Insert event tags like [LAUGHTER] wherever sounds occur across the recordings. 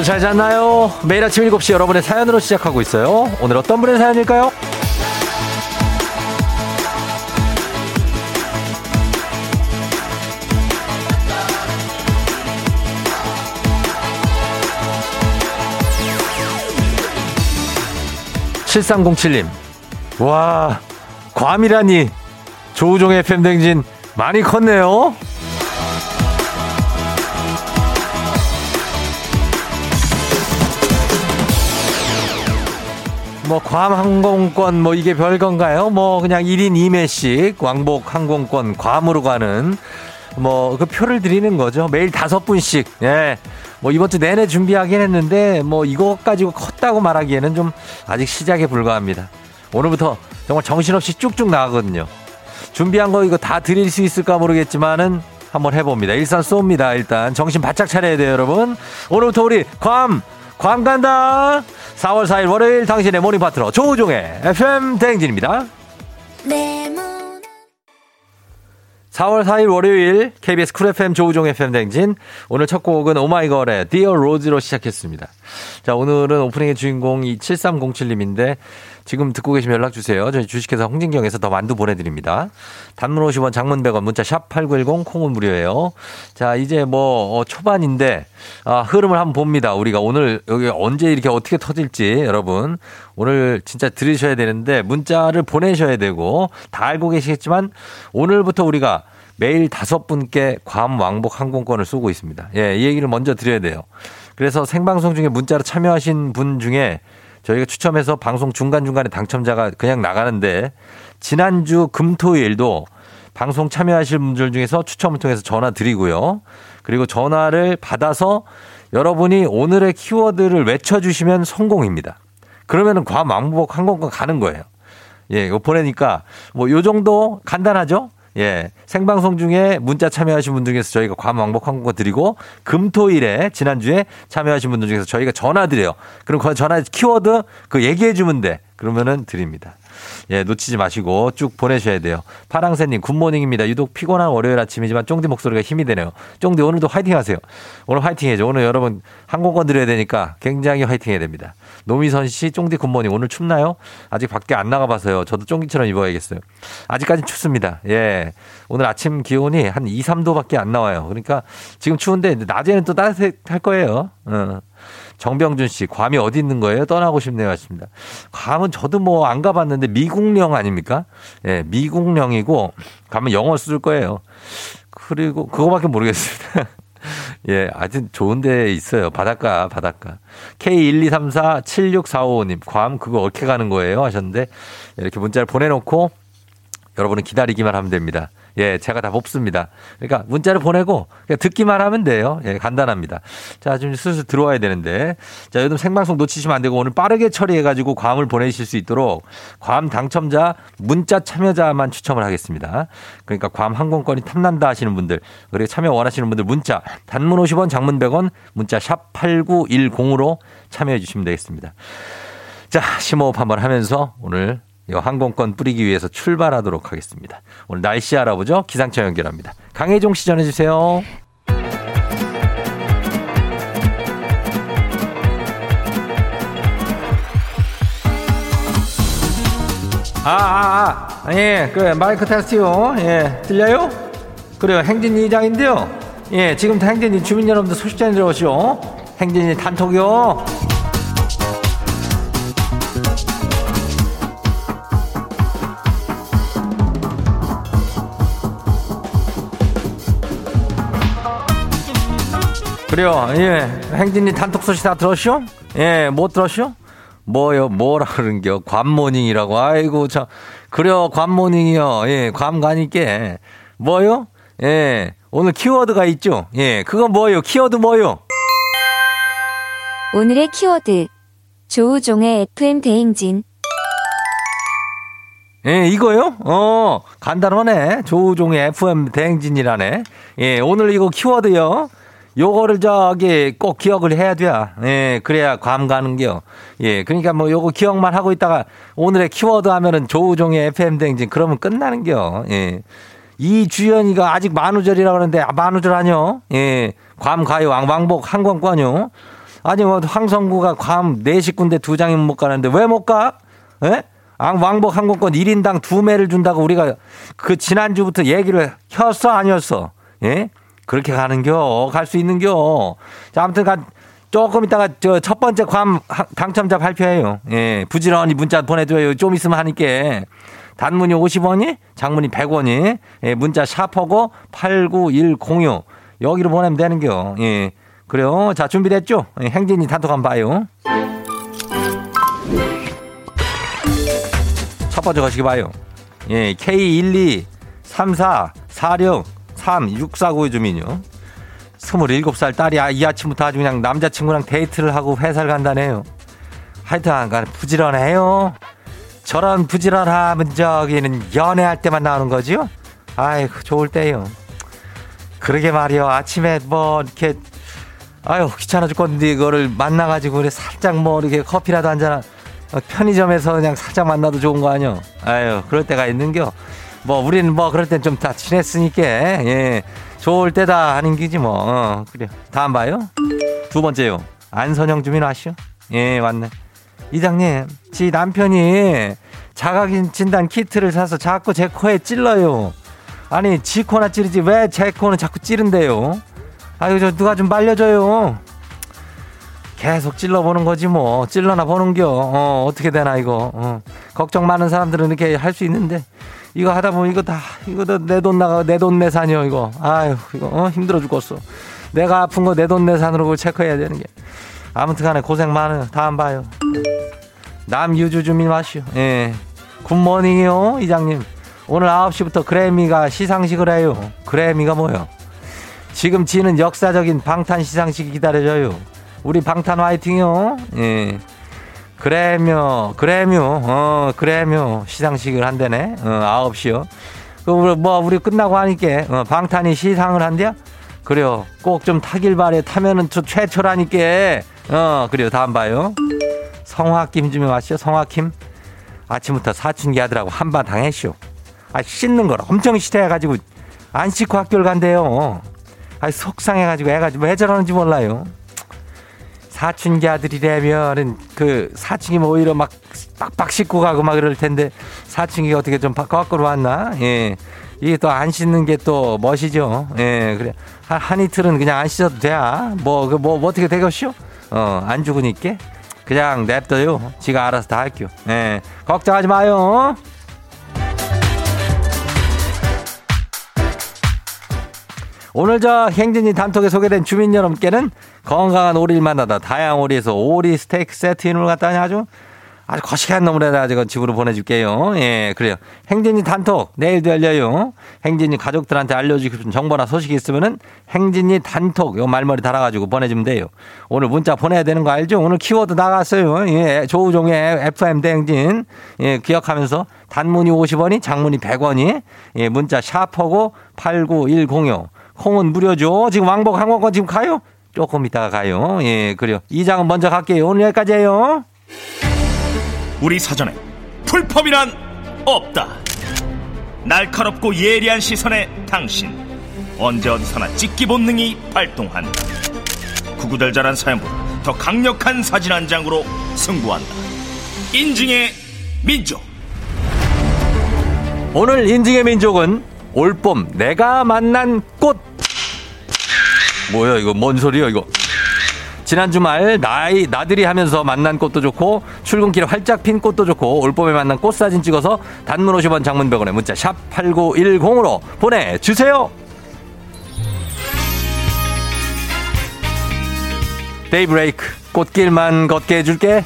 여러분 잘 잤나요? 매일 아침 7시 여러분의 사연으로 시작하고 있어요. 오늘 어떤 분의 사연일까요? 7307님. 와, 괌이라니. 조우종의 팬댕진 많이 컸네요. 뭐, 괌 항공권, 뭐, 이게 별건가요? 뭐, 그냥 1인 2매씩 왕복 항공권 괌으로 가는, 뭐, 그 표를 드리는 거죠. 매일 다섯 분씩, 예. 뭐, 이번 주 내내 준비하긴 했는데, 뭐, 이것 가지고 컸다고 말하기에는 좀 아직 시작에 불과합니다. 오늘부터 정말 정신없이 쭉쭉 나가거든요. 준비한 거 이거 다 드릴 수 있을까 모르겠지만은 한번 해봅니다. 일산 쏩니다. 일단 정신 바짝 차려야 돼요, 여러분. 오늘부터 우리 괌, 괌 간다. 4월 4일 월요일 당신의 morning 파트너 조우종의 FM 대행진입니다. 4월 4일 월요일 KBS 쿨 FM 조우종 FM 대행진 오늘 첫 곡은 오마이걸의 Dear Rose로 시작했습니다. 자 오늘은 오프닝의 주인공 이 7307님인데 지금 듣고 계시면 연락 주세요. 저희 주식회사 홍진경에서 더 만두 보내드립니다. 단문 50원 장문 100원 문자 샵 8910 콩은 무료예요. 자 이제 뭐 어, 초반인데 아, 흐름을 한번 봅니다. 우리가 오늘 여기 언제 이렇게 어떻게 터질지 여러분 오늘 진짜 들으셔야 되는데 문자를 보내셔야 되고 다 알고 계시겠지만 오늘부터 우리가 매일 다섯 분께 괌 왕복 항공권을 쏘고 있습니다. 예, 이 얘기를 먼저 드려야 돼요. 그래서 생방송 중에 문자로 참여하신 분 중에 저희가 추첨해서 방송 중간중간에 당첨자가 그냥 나가는데 지난주 금토일도 방송 참여하실 분들 중에서 추첨을 통해서 전화 드리고요. 그리고 전화를 받아서 여러분이 오늘의 키워드를 외쳐주시면 성공입니다. 그러면은 괌 왕복 항공권 가는 거예요. 예, 이거 보내니까 뭐 요 정도 간단하죠? 예. 생방송 중에 문자 참여하신 분들 중에서 저희가 괌 왕복 항공권 드리고 금토일에 지난주에 참여하신 분들 중에서 저희가 전화 드려요. 그럼 그 전화 키워드 그 얘기해 주면 돼. 그러면은 드립니다. 예, 놓치지 마시고 쭉 보내셔야 돼요. 파랑새님, good morning입니다. 유독 피곤한 월요일 아침이지만 쫑디 목소리가 힘이 되네요. 쫑디 오늘도 화이팅 하세요. 오늘 화이팅 해줘. 오늘 여러분 항공권 드려야 되니까 굉장히 화이팅 해야 됩니다. 노미선 씨, 쫑디 good morning. 오늘 춥나요? 아직 밖에 안 나가봐서요. 저도 쫑디처럼 입어야겠어요. 아직까지 춥습니다. 예. 오늘 아침 기온이 한 2, 3도밖에 안 나와요. 그러니까 지금 추운데 낮에는 또 따뜻할 거예요. 어. 정병준 씨, 괌이 어디 있는 거예요? 떠나고 싶네요. 하십니다. 괌은 저도 뭐 안 가봤는데 미국령 아닙니까? 예, 미국령이고 가면 영어 쓸 거예요. 그리고 그거밖에 모르겠습니다. [LAUGHS] 예, 아주 좋은 데 있어요. 바닷가, 바닷가. K123476455님, 괌 그거 어떻게 가는 거예요? 하셨는데, 이렇게 문자를 보내놓고 여러분은 기다리기만 하면 됩니다. 예, 제가 다 뽑습니다. 그러니까 문자를 보내고 그냥 듣기만 하면 돼요. 예, 간단합니다. 자, 좀 슬슬 들어와야 되는데. 자, 요즘 생방송 놓치시면 안 되고 오늘 빠르게 처리해가지고 괌을 보내실 수 있도록 괌 당첨자 문자 참여자만 추첨을 하겠습니다. 그러니까 괌 항공권이 탐난다 하시는 분들, 그리고 참여 원하시는 분들 문자 단문 50원, 장문 100원, 문자 샵 8910으로 참여해 주시면 되겠습니다. 자, 심호흡 한번 하면서 오늘 이 항공권 뿌리기 위해서 출발하도록 하겠습니다. 오늘 날씨 알아보죠. 기상청 연결합니다. 강혜종 씨 전해주세요. 아, 아, 아, 예, 그 마이크 테스트요. 예, 들려요? 그래요. 행진이 이장인데요. 예, 지금부터 행진이 주민 여러분들 소식 전해 들어오시오. 행진이 단톡이요. 그래요. 예. 행진이 단톡 소식 다 들었쇼? 예, 못 들었쇼? 뭐요? 뭐라 그런겨? 관모닝이라고. 아이고, 참. 그래요. 관모닝이요. 예, 관 가니께. 뭐요? 예. 오늘 키워드가 있죠? 예. 그거 뭐요? 키워드 뭐요? 오늘의 키워드. 조우종의 FM 대행진. 예, 이거요? 어, 간단하네. 조우종의 FM 대행진이라네. 예, 오늘 이거 키워드요. 요거를 저기 꼭 기억을 해야 돼. 예, 그래야 감 가는겨. 예, 그러니까 뭐 요거 기억만 하고 있다가 오늘의 키워드 하면은 조우종의 FM 댕진 그러면 끝나는겨. 예. 이주연이가 아직 만우절이라고 하는데 아, 만우절 아니요? 예. 괌 가요 왕왕복 항공권요. 아니, 뭐, 황성구가 괌 4식군데 두 장이면 못 가는데 왜 못 가? 예? 왕복 항공권 1인당 두 매를 준다고 우리가 그 지난주부터 얘기를 혔어, 아니었어? 예? 그렇게 가는겨. 갈 수 있는겨. 자, 아무튼 간, 조금 있다가 저 첫 번째 괌 당첨자 발표해요. 예, 부지런히 문자 보내줘요. 좀 있으면 하니까. 단문이 50원이, 장문이 100원이, 예, 문자 샤퍼고 89106. 여기로 보내면 되는겨. 예. 그래요. 자, 준비됐죠? 예, 행진이 단톡 한번 봐요. 첫 번째 거시기 봐요. 예, K12344636492 주민요. 27살 딸이 아, 이 아침부터 아주 그냥 남자친구랑 데이트를 하고 회사를 간다네요. 하여튼 부지런해요. 저런 부지런함은 저기는 연애할 때만 나오는 거지요? 아이고 좋을 때요. 그러게 말이요. 아침에 뭐 이렇게 아유 귀찮아 죽겠는데 이거를 만나가지고 그래 살짝 뭐 이렇게 커피라도 한잔 편의점에서 그냥 살짝 만나도 좋은 거 아니요? 아유 그럴 때가 있는겨. 뭐 우리는 뭐 그럴 땐 좀 다 친했으니까 예. 좋을 때다 하는 기지 뭐. 어, 그래. 다음 봐요. 두 번째요. 안선영 주민 아시오? 예 왔네. 이장님 지 남편이 자가진 진단 키트를 사서 자꾸 제 코에 찔러요. 아니 지 코나 찌르지 왜 제 코는 자꾸 찌른대요? 아유 저 누가 좀 말려줘요. 계속 찔러보는 거지 뭐. 찔러나 보는겨. 어 어떻게 되나 이거. 어. 걱정 많은 사람들은 이렇게 할 수 있는데 이거 하다 보면 이거 다 이거 내돈 나가 내 돈 내산이요 이거. 아유 이거 어? 힘들어 죽겠어. 내가 아픈 거 내 돈 내산으로 그걸 체크해야 되는 게. 아무튼간에 고생 많아요 다음 봐요. 남유주 주민 마시오. 예. 굿모닝이요 이장님. 오늘 9시부터 그래미가 시상식을 해요. 그래미가 뭐요? 지금 지는 역사적인 방탄 시상식이 기다려져요. 우리 방탄 화이팅이요. 예 그래묘, 그래묘, 어, 그래묘 시상식을 한대네. 어, 9시요. 그, 뭐, 우리 끝나고 하니까, 어, 방탄이 시상을 한대요? 그래요. 꼭 좀 타길 바래. 타면은 저 최초라니까. 어, 그래요. 다음 봐요. 성화김 좀 왔시오. 성화김. 아침부터 사춘기 아들하고 한반 당했쇼. 아, 씻는 걸 엄청 싫어해가지고 안 씻고 학교를 간대요. 아, 속상해가지고 애가 왜 저러는지 몰라요. 사춘기 아들이라면은 그 사춘기면 오히려 막 빡빡 씻고 가고 막 그럴 텐데 사춘기가 어떻게 좀 거꾸로 왔나? 예. 이게 또 안 씻는 게 또 멋이죠. 예. 그래. 한, 한 이틀은 그냥 안 씻어도 돼. 뭐, 그, 뭐, 뭐 어떻게 되겠쇼? 어, 안 죽으니까. 그냥 냅둬요. 지가 알아서 다 할게요. 예. 걱정하지 마요. 오늘 저 행진이 단톡에 소개된 주민 여러분께는 건강한 오리를 만나다 다양한 오리에서 오리 스테이크 세트 이름을 갖다니 아주 아주 거시기한 놈을 해가지고 집으로 보내줄게요. 예, 그래요. 행진이 단톡 내일도 열려요. 행진이 가족들한테 알려주고 싶은 정보나 소식이 있으면은 행진이 단톡 요 말머리 달아가지고 보내주면 돼요. 오늘 문자 보내야 되는 거 알죠? 오늘 키워드 나갔어요. 예, 조우종의 FM 대행진 예, 기억하면서 단문이 50원이 장문이 100원이 예, 문자 샤퍼고 89106 콩은 무료죠. 지금 왕복 항공권 지금 가요? 조금 이따가 가요. 예, 그래요. 이 장은 먼저 갈게요. 오늘 여기까지예요. 우리 사전에 풀펌이란 없다. 날카롭고 예리한 시선에 당신 언제 어디서나 찍기 본능이 발동한다. 구구절절한 사연보다 더 강력한 사진 한 장으로 승부한다. 인증의 민족. 오늘 인증의 민족은 올봄 내가 만난 꽃 뭐야 이거 뭔 소리야 이거? 지난 주말 나이 나들이 하면서 만난 꽃도 좋고 출근길에 활짝 핀 꽃도 좋고 올봄에 만난 꽃 사진 찍어서 단문 50원 장문 100원에 문자 샵 8910으로 보내주세요. 데이브레이크 꽃길만 걷게 해줄게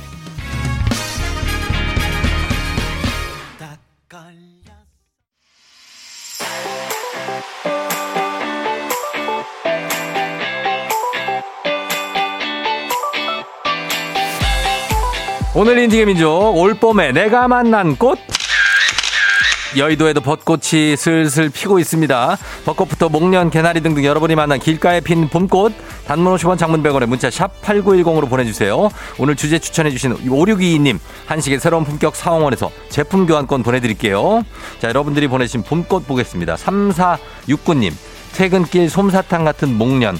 오늘 인디의 민족 올봄에 내가 만난 꽃 여의도에도 벚꽃이 슬슬 피고 있습니다. 벚꽃부터 목련, 개나리 등등 여러분이 만난 길가에 핀 봄꽃 단문 50원 장문 100원에 문자 샵 8910으로 보내주세요. 오늘 주제 추천해주신 5622님 한식의 새로운 품격 사원원에서 제품 교환권 보내드릴게요. 자 여러분들이 보내신 봄꽃 보겠습니다. 3469님 퇴근길 솜사탕 같은 목련.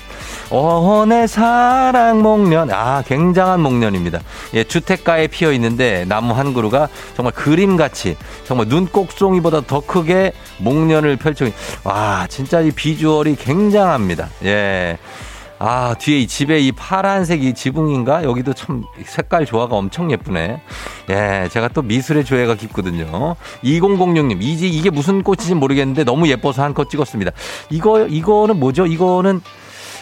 어, 내 사랑 목련. 아, 굉장한 목련입니다. 예, 주택가에 피어 있는데 나무 한 그루가 정말 그림같이 정말 눈꼭송이보다 더 크게 목련을 펼쳐. 와, 진짜 이 비주얼이 굉장합니다. 예. 아, 뒤에 이 집에 이 파란색 이 지붕인가? 여기도 참 색깔 조화가 엄청 예쁘네. 예, 제가 또 미술의 조예가 깊거든요. 2006님, 이지, 이게 무슨 꽃인지 모르겠는데 너무 예뻐서 한 컷 찍었습니다. 이거, 이거는 뭐죠? 이거는,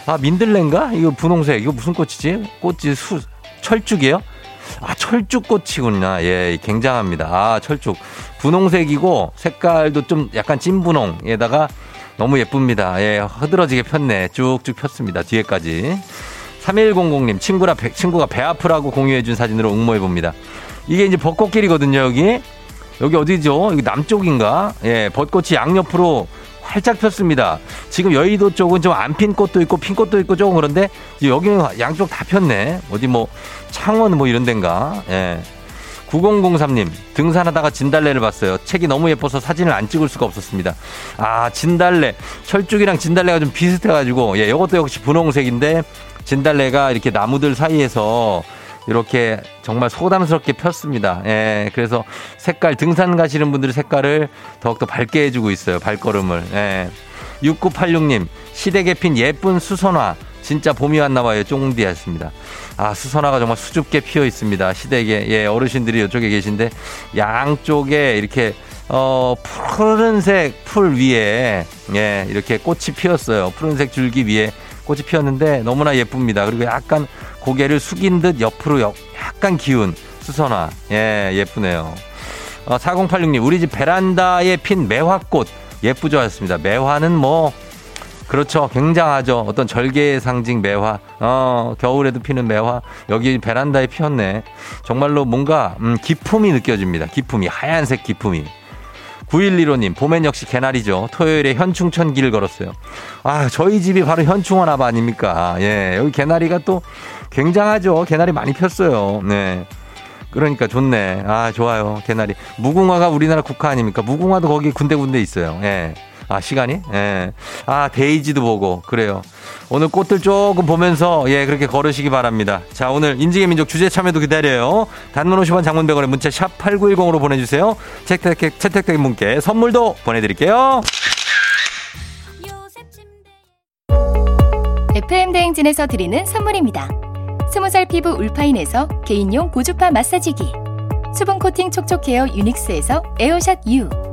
아, 민들레인가? 이거 분홍색. 이거 무슨 꽃이지? 꽃이 수, 철쭉이에요? 아, 철쭉꽃이구나. 예, 굉장합니다. 아, 철쭉. 분홍색이고 색깔도 좀 약간 찐분홍에다가 너무 예쁩니다. 예, 흐드러지게 폈네. 쭉쭉 폈습니다. 뒤에까지. 3100님, 친구라, 배, 친구가 배 아프라고 공유해준 사진으로 응모해봅니다. 이게 이제 벚꽃길이거든요, 여기. 여기 어디죠? 여기 남쪽인가? 예, 벚꽃이 양옆으로 활짝 폈습니다. 지금 여의도 쪽은 좀 안 핀 꽃도 있고 핀 꽃도 있고 조금 그런데 여기는 양쪽 다 폈네. 어디 뭐 창원 뭐 이런 데인가? 예. 9003님, 등산하다가 진달래를 봤어요. 책이 너무 예뻐서 사진을 안 찍을 수가 없었습니다. 아, 진달래. 철쭉이랑 진달래가 좀 비슷해가지고, 예, 이것도 역시 분홍색인데, 진달래가 이렇게 나무들 사이에서 이렇게 정말 소담스럽게 폈습니다. 예, 그래서 색깔, 등산 가시는 분들의 색깔을 더욱더 밝게 해주고 있어요. 발걸음을. 예. 6986님, 시댁에 핀 예쁜 수선화. 진짜 봄이 왔나 봐요. 쫑디였습니다. 아, 수선화가 정말 수줍게 피어 있습니다. 시댁에. 예, 어르신들이 이쪽에 계신데 양쪽에 이렇게 어, 푸른색 풀 위에 예, 이렇게 꽃이 피었어요. 푸른색 줄기 위에 꽃이 피었는데 너무나 예쁩니다. 그리고 약간 고개를 숙인 듯 옆으로 약간 기운 수선화. 예, 예쁘네요. 어, 4086님, 우리 집 베란다에 핀 매화꽃 예쁘죠? 하셨습니다. 매화는 뭐 그렇죠. 굉장하죠. 어떤 절개의 상징 매화. 어, 겨울에도 피는 매화. 여기 베란다에 피었네. 정말로 뭔가, 음, 기품이 느껴집니다. 기품이. 하얀색 기품이. 9115님, 봄엔 역시 개나리죠. 토요일에 현충천 길을 걸었어요. 아, 저희 집이 바로 현충원 앞 아닙니까? 예, 여기 개나리가 또 굉장하죠. 개나리 많이 폈어요. 네. 그러니까 좋네. 아, 좋아요. 개나리. 무궁화가 우리나라 국화 아닙니까? 무궁화도 거기 군데군데 있어요. 예. 아, 시간이? 예. 아, 데이지도 보고. 그래요. 오늘 꽃들 조금 보면서, 예, 그렇게 걸으시기 바랍니다. 자, 오늘 인지의 민족 주제 참여도 기다려요. 단문 50원 장문 100원에 문자 샵 8910으로 보내주세요. 채택, 채택된 분께 선물도 보내드릴게요. FM대행진에서 드리는 선물입니다. 스무살 피부 울파인에서 개인용 고주파 마사지기. 수분 코팅 촉촉 헤어 유닉스에서 에어샷 U.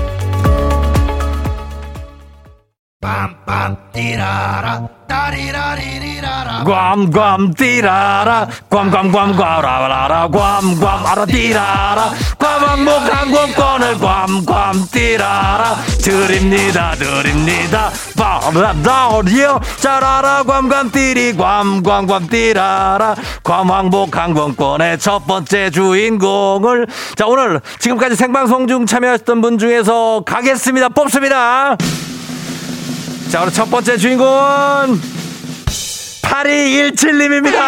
괌괌 띠라라 괌괌괌 꽈라라라 괌괌 알아 띠라라. 괌왕복 항공권을 괌괌 띠라라. 드립니다 드립니다. 바라다리요. 짜라라 괌괌 띠리 괌괌괌 띠라라. 괌왕복 항공권의 첫 번째 주인공을 자 오늘 지금까지 생방송 중 참여하셨던 분 중에서 가겠습니다. 뽑습니다 자 오늘 첫 번째 주인공은 8217님입니다.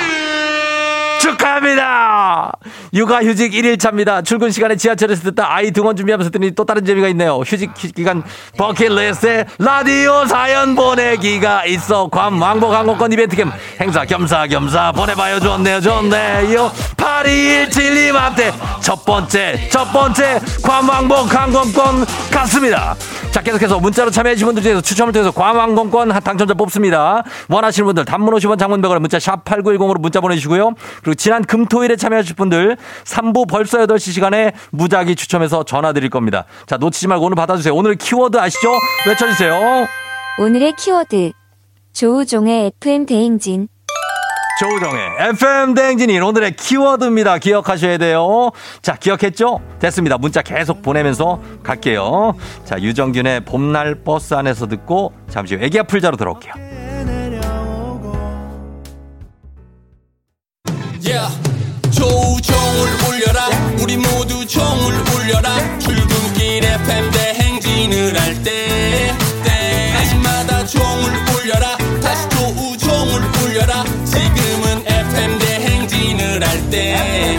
[LAUGHS] 축하합니다. 육아휴직 1일차입니다. 출근 시간에 지하철에서 듣다 아이 등원 준비하면서 듣니 또 다른 재미가 있네요. 휴직 기간 버킷리스트에 라디오 사연 보내기가 있어. 괌 왕복 항공권 이벤트 캠 행사 겸사겸사 보내봐요. 좋네요. 좋네요. 8217님한테 첫 번째 첫 번째 괌 왕복 항공권 갔습니다. 자 계속해서 문자로 참여해주신 분들 중에서 추첨을 통해서 괌 항공권 당첨자 뽑습니다. 원하시는 분들 단문 50원 장문 100원 문자 샵 8910으로 문자 보내주시고요. 그리고 지난 금토일에 참여하실 분들 3부 벌써 8시 시간에 무작위 추첨해서 전화 드릴 겁니다. 자, 놓치지 말고 오늘 받아주세요. 오늘 키워드 아시죠? 외쳐주세요. 오늘의 키워드 조우종의 FM 대행진 조우정의 FM 대행진이 오늘의 키워드입니다. 기억하셔야 돼요. 자, 기억했죠? 됐습니다. 문자 계속 보내면서 갈게요. 자, 유정균의 봄날 버스 안에서 듣고 잠시 후 애기야 풀자로 들어올게요. Yeah. 우리 종을 울려라. 출근길 FM 대행진을 할 때 때마다 종을 울려라. 다시 조우종을 울려라. 지금은 FM 대행진을 할때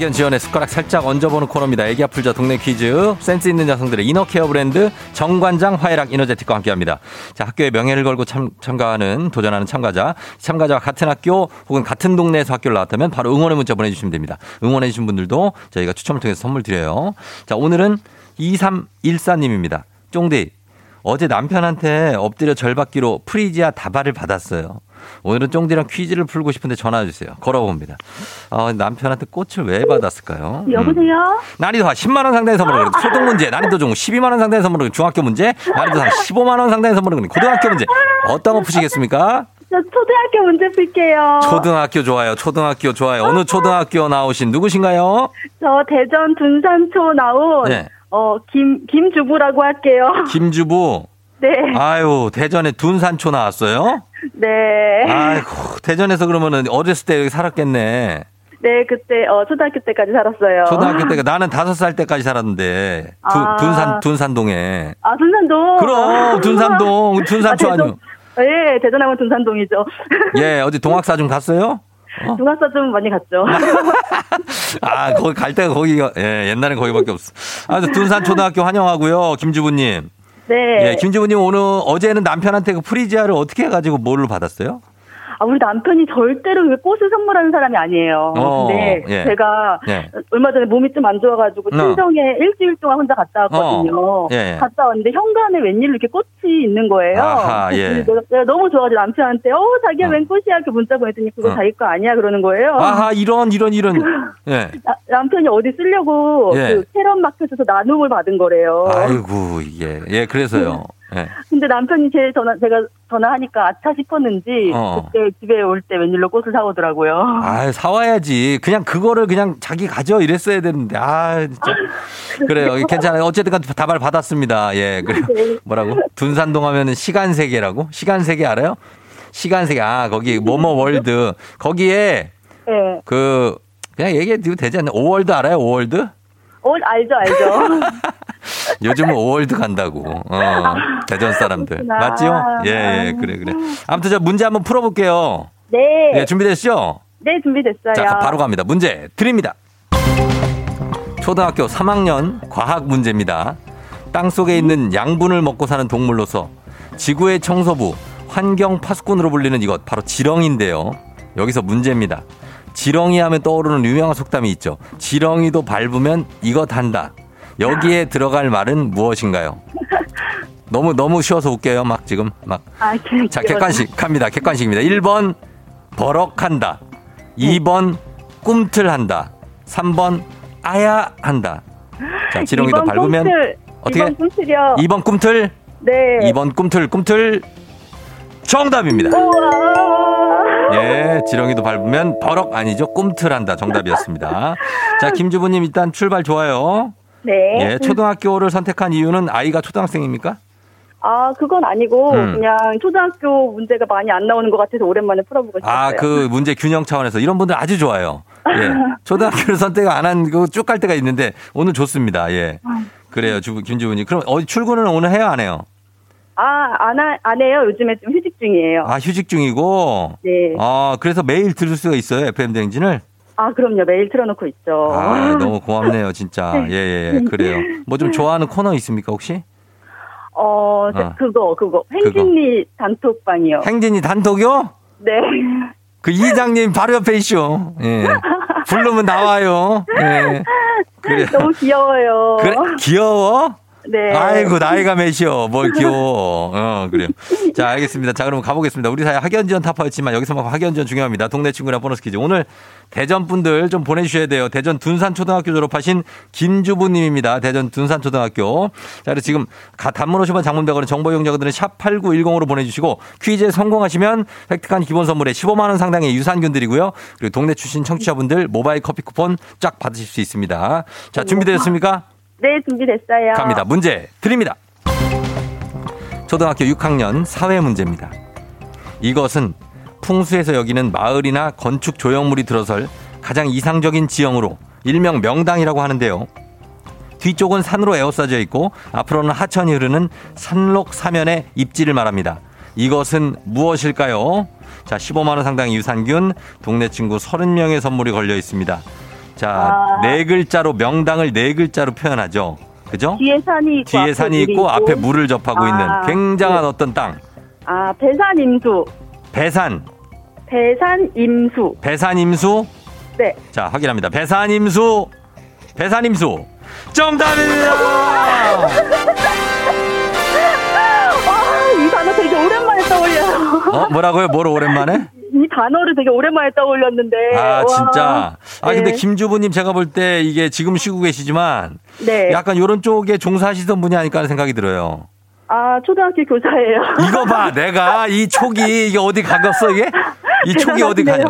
학연 지연의 숟가락 살짝 얹어보는 코너입니다. 애기 아플자 동네 퀴즈. 센스 있는 여성들의 이너케어 브랜드 정관장 화해락 이너제틱과 함께합니다. 자, 학교의 명예를 걸고 참, 참가하는 도전하는 참가자. 참가자와 같은 학교 혹은 같은 동네에서 학교를 나왔다면 바로 응원의 문자 보내주시면 됩니다. 응원해주신 분들도 저희가 추첨을 통해서 선물 드려요. 자, 오늘은 2314님입니다. 쫑디. 어제 남편한테 엎드려 절 받기로 프리지아 다발을 받았어요. 오늘은 쫑디랑 퀴즈를 풀고 싶은데 전화 주세요. 걸어봅니다. 어, 남편한테 꽃을 왜 받았을까요? 음. 여보세요? 난이도 한 10만 원 상당의 선물을 초등 문제, 난이도 중 12만 원 상당의 선물을 중학교 문제, 난이도 한 15만 원 상당의 선물을 고등학교 문제. 어떤 거 푸시겠습니까? 저 초등학교 문제 풀게요. 초등학교 좋아요. 초등학교 좋아요. 어느 초등학교 나오신 누구신가요? 저 대전 둔산초 나온 네. 어, 김, 김주부라고 할게요. 김주부. 네. 아유, 대전에 둔산초 나왔어요? 네. 아이고, 대전에서 그러면은 어렸을 때 여기 살았겠네. 네, 그때, 어, 초등학교 때까지 살았어요. 초등학교 [LAUGHS] 때가 나는 다섯 살 때까지 살았는데 두, 아. 둔산 둔산동에. 아, 둔산동? 그럼 둔산동 둔산초 아? 대전- 예, 대전하면 둔산동이죠. [LAUGHS] 예, 어디 동학사 좀 갔어요? 어? 동학사 좀 많이 갔죠. [LAUGHS] 아, 거기 갈 데가 거기가 예, 옛날엔 거기밖에 없어. 아, 둔산 초등학교 환영하고요. 김주부님. 네. 예, 김주부님 오늘 어제는 남편한테 그 프리지아를 어떻게 해가지고 뭘로 받았어요? 아, 우리 남편이 절대로 그 꽃을 선물하는 사람이 아니에요. 어, 근데 예. 제가 예. 얼마 전에 몸이 좀 안 좋아가지고 어. 친정에 일주일 동안 혼자 갔다 왔거든요. 어, 예. 갔다 왔는데 현관에 웬일로 이렇게 꽃이 있는 거예요. 아하, 예. 내가, 너무 좋아가지고 남편한테 어 자기야 어. 웬 꽃이야 이렇게 문자 보냈더니 그거 어. 자기 거 아니야 그러는 거예요. 아하, 이런, 이런, 이런. 예. 나- 남편이 어디 쓰려고 예. 그 캐럿 마켓에서 나눔을 받은 거래요. 아이고, 이게. 예, 그래서요. 예. 근데 남편이 제 전화 제가 전화하니까 아차 싶었는지 어. 그때 집에 올 때 웬일로 꽃을 사오더라고요. 아, 사와야지. 그냥 그거를 그냥 자기 가져 이랬어야 되는데. 아, 진짜. [LAUGHS] 그래요. 괜찮아요. 어쨌든 간 다발 받았습니다. 예. 그래. 네. 뭐라고? 둔산동 하면은 시간 세계라고? 시간 세계 알아요? 시간 세계. 아, 거기 뭐뭐 월드. 거기에 네. 그 그냥 얘기해도 되지 않나요? 오월드 알아요? 오월드? 어, 알죠, 알죠. [LAUGHS] 요즘은 오월드 간다고. 어, 대전 사람들. 그렇구나. 맞죠? 예, 예, 그래, 그래. 아무튼 저 문제 한번 풀어볼게요. 네. 예, 준비됐죠? 네, 준비됐어요. 자, 바로 갑니다. 문제 드립니다. 초등학교 3학년 과학 문제입니다. 땅 속에 있는 양분을 먹고 사는 동물로서 지구의 청소부, 환경 파수꾼으로 불리는 이것 바로 지렁인데요. 여기서 문제입니다. 지렁이 하면 떠오르는 유명한 속담이 있죠. 지렁이도 밟으면 이것 한다. 여기에 들어갈 말은 무엇인가요? 너무 너무 쉬워서 웃겨요. 막 지금 막 아, 그, 자, 객관식 갑니다. 객관식입니다. 1번 버럭한다. 2번 꿈틀한다. 3번 아야 한다. 자, 지렁이도 밟으면 꿈틀, 어떻게? 이번 꿈틀이요. 2번 꿈틀, 네. 2번 꿈틀 꿈틀 정답입니다. 우와. 예, 지렁이도 밟으면 버럭 아니죠. 꿈틀한다. 정답이었습니다. 자, 김주부님 일단 출발 좋아요. 네. 예, 초등학교를 선택한 이유는 아이가 초등학생입니까? 아, 그건 아니고, 음. 그냥 초등학교 문제가 많이 안 나오는 것 같아서 오랜만에 풀어보고 싶었어요. 아, 그 문제 균형 차원에서 이런 분들 아주 좋아요. 예. [LAUGHS] 초등학교를 선택 안 한 그 쭉 갈 때가 있는데 오늘 좋습니다. 예. 그래요. 주, 김주부님. 그럼 어디 출근은 오늘 해요, 안 해요? 아, 안, 하, 안 해요. 요즘에 좀 휴직 중이에요. 아, 휴직 중이고. 네. 아, 그래서 매일 들을 수가 있어요, FM 댕진을. 아, 그럼요. 매일 틀어놓고 있죠. 아, 너무 고맙네요, 진짜. [LAUGHS] 예, 예, 예. 그래요. 뭐 좀 좋아하는 코너 있습니까, 혹시? 어, 저- 어. 그거, 그거. 행진리 단톡방이요. 행진이 단톡이요? 네. 그 이장님 바로 옆에 있쇼. 예. 부르면 나와요. 예. 그래. [LAUGHS] 너무 귀여워요. 그래, 귀여워? 네. 아이고 나이가 몇이요? 뭘 귀여워? 어 그래요. 자 알겠습니다. 자 그럼 가보겠습니다. 우리 사회 학연지원 타파였지만 여기서만 학연지원 중요합니다. 동네 친구랑 보너스 퀴즈. 오늘 대전 분들 좀 보내주셔야 돼요. 대전 둔산 초등학교 졸업하신 김주부님입니다. 대전 둔산 초등학교. 자 그리고 지금 가- 단문 50원 장문백원의 정보 이용자들은 샵 8910으로 보내주시고 퀴즈에 성공하시면 획득한 기본 선물에 15만 원 상당의 유산균 드리고요. 그리고 동네 출신 청취자분들 모바일 커피 쿠폰 쫙 받으실 수 있습니다. 자 준비되셨습니까? 네, 준비됐어요. 갑니다. 문제 드립니다. 초등학교 6학년 사회 문제입니다. 이것은 풍수에서 여기는 마을이나 건축 조형물이 들어설 가장 이상적인 지형으로 일명 명당이라고 하는데요. 뒤쪽은 산으로 에워싸져 있고 앞으로는 하천이 흐르는 산록 사면의 입지를 말합니다. 이것은 무엇일까요? 자, 15만 원 상당의 유산균, 동네 친구 30명의 선물이 걸려 있습니다. 자, 아. 네 글자로 명당을 네 글자로 표현하죠. 그죠? 뒤에 산이 있고. 뒤에 앞에 산이 물이 있고 앞에 물을 접하고 아, 있는 굉장한 네. 어떤 땅. 아, 배산 임수. 배산, 배산 임수. 배산 임수. 네. 자, 확인합니다. 배산 임수. 배산 임수. 정답입니다. [LAUGHS] 아, 이 단어 되게 오랜만에 떠올려요. 어, 뭐라고요? 뭐로 오랜만에? [LAUGHS] 이 단어를 되게 오랜만에 떠올렸는데. 아, 와. 진짜. 아, 근데 네. 김주부님 제가 볼 때 이게 지금 쉬고 계시지만 네. 약간 요런 쪽에 종사하시던 분이 아닐까 하는 생각이 들어요. 아, 초등학교 교사예요. [LAUGHS] 이거 봐, 내가 이 촉이 이게 어디 가겠어 이게? 이 촉이 어디 가냐?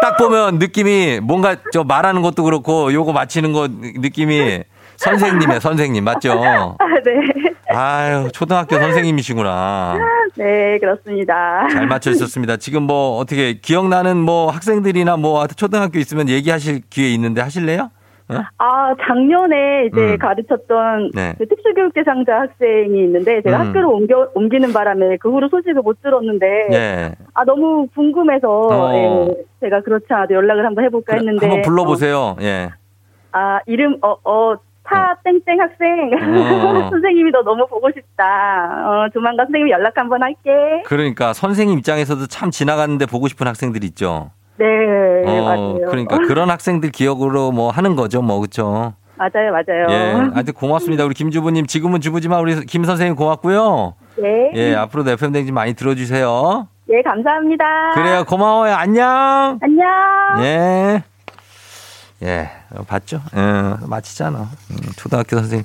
딱 보면 느낌이 뭔가 저 말하는 것도 그렇고 요거 맞히는 거 느낌이 선생님이야 선생님 맞죠? [LAUGHS] 아, 네. 아유 초등학교 선생님이시구나. [LAUGHS] 네, 그렇습니다. 잘 맞춰 있었습니다. 지금 뭐 어떻게 기억나는 뭐 학생들이나 뭐 초등학교 있으면 얘기하실 기회 있는데 하실래요? 어? 아, 작년에 이제 음. 가르쳤던 네. 그 특수교육 대상자 학생이 있는데 제가 음. 학교를 옮겨, 옮기는 바람에 그 후로 소식을 못 들었는데 네. 아 너무 궁금해서 어. 예, 제가 그렇지 않아도 연락을 한번 해볼까 그래, 했는데 한번 불러보세요. 예. 어, 아 이름 어어 타 땡땡 학생 어. [LAUGHS] 선생님이 너 너무 보고 싶다 어 조만간 선생님 연락 한번 할게 그러니까 선생님 입장에서도 참 지나갔는데 보고 싶은 학생들 있죠. 네 어, 맞아요 그러니까 그런 학생들 기억으로 뭐 하는 거죠, 뭐 그렇죠. 맞아요 맞아요 예, 하여튼 고맙습니다. 우리 김주부님 지금은 주부지만 우리 김 선생님 고맙고요. 네 예, 앞으로도 FM 댕지 많이 들어주세요. 예, 감사합니다 그래요, 고마워요. 안녕. 안녕 예. 예, 어, 봤죠? 예, 맞히잖아. 음, 초등학교 선생님.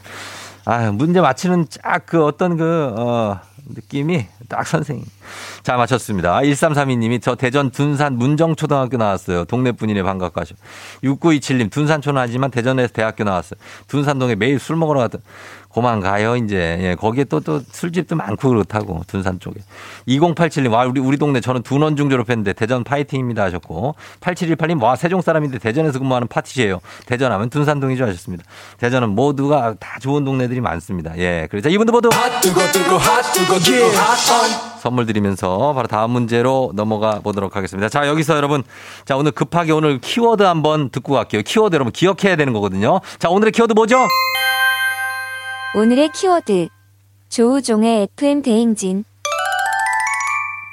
아, 문제 맞히는 쫙 그 어떤 그, 어, 느낌이 딱 선생님. 자, 맞췄습니다. 1332님이 저 대전 둔산 문정초등학교 나왔어요. 동네 분이네 반갑고 하셔. 6927님 둔산초는 아니지만 대전에서 대학교 나왔어요. 둔산동에 매일 술 먹으러 갔던. 고만 가요, 이제. 예, 거기에 또, 또 술집도 많고 그렇다고, 둔산 쪽에. 2087님, 와, 우리, 우리 동네 저는 둔원중 졸업했는데 대전 파이팅입니다 하셨고, 8718님, 와, 세종 사람인데 대전에서 근무하는 파티시에요. 대전 하면 둔산동이죠 하셨습니다. 대전은 모두가 다 좋은 동네들이 많습니다. 예, 그래서 이분들 모두 핫 선물 드리면서 바로 다음 문제로 넘어가 보도록 하겠습니다. 자, 여기서 여러분, 자, 오늘 급하게 오늘 키워드 한번 듣고 갈게요. 키워드 여러분 기억해야 되는 거거든요. 자, 오늘의 키워드 뭐죠? 오늘의 키워드. 조우종의 FM 대행진.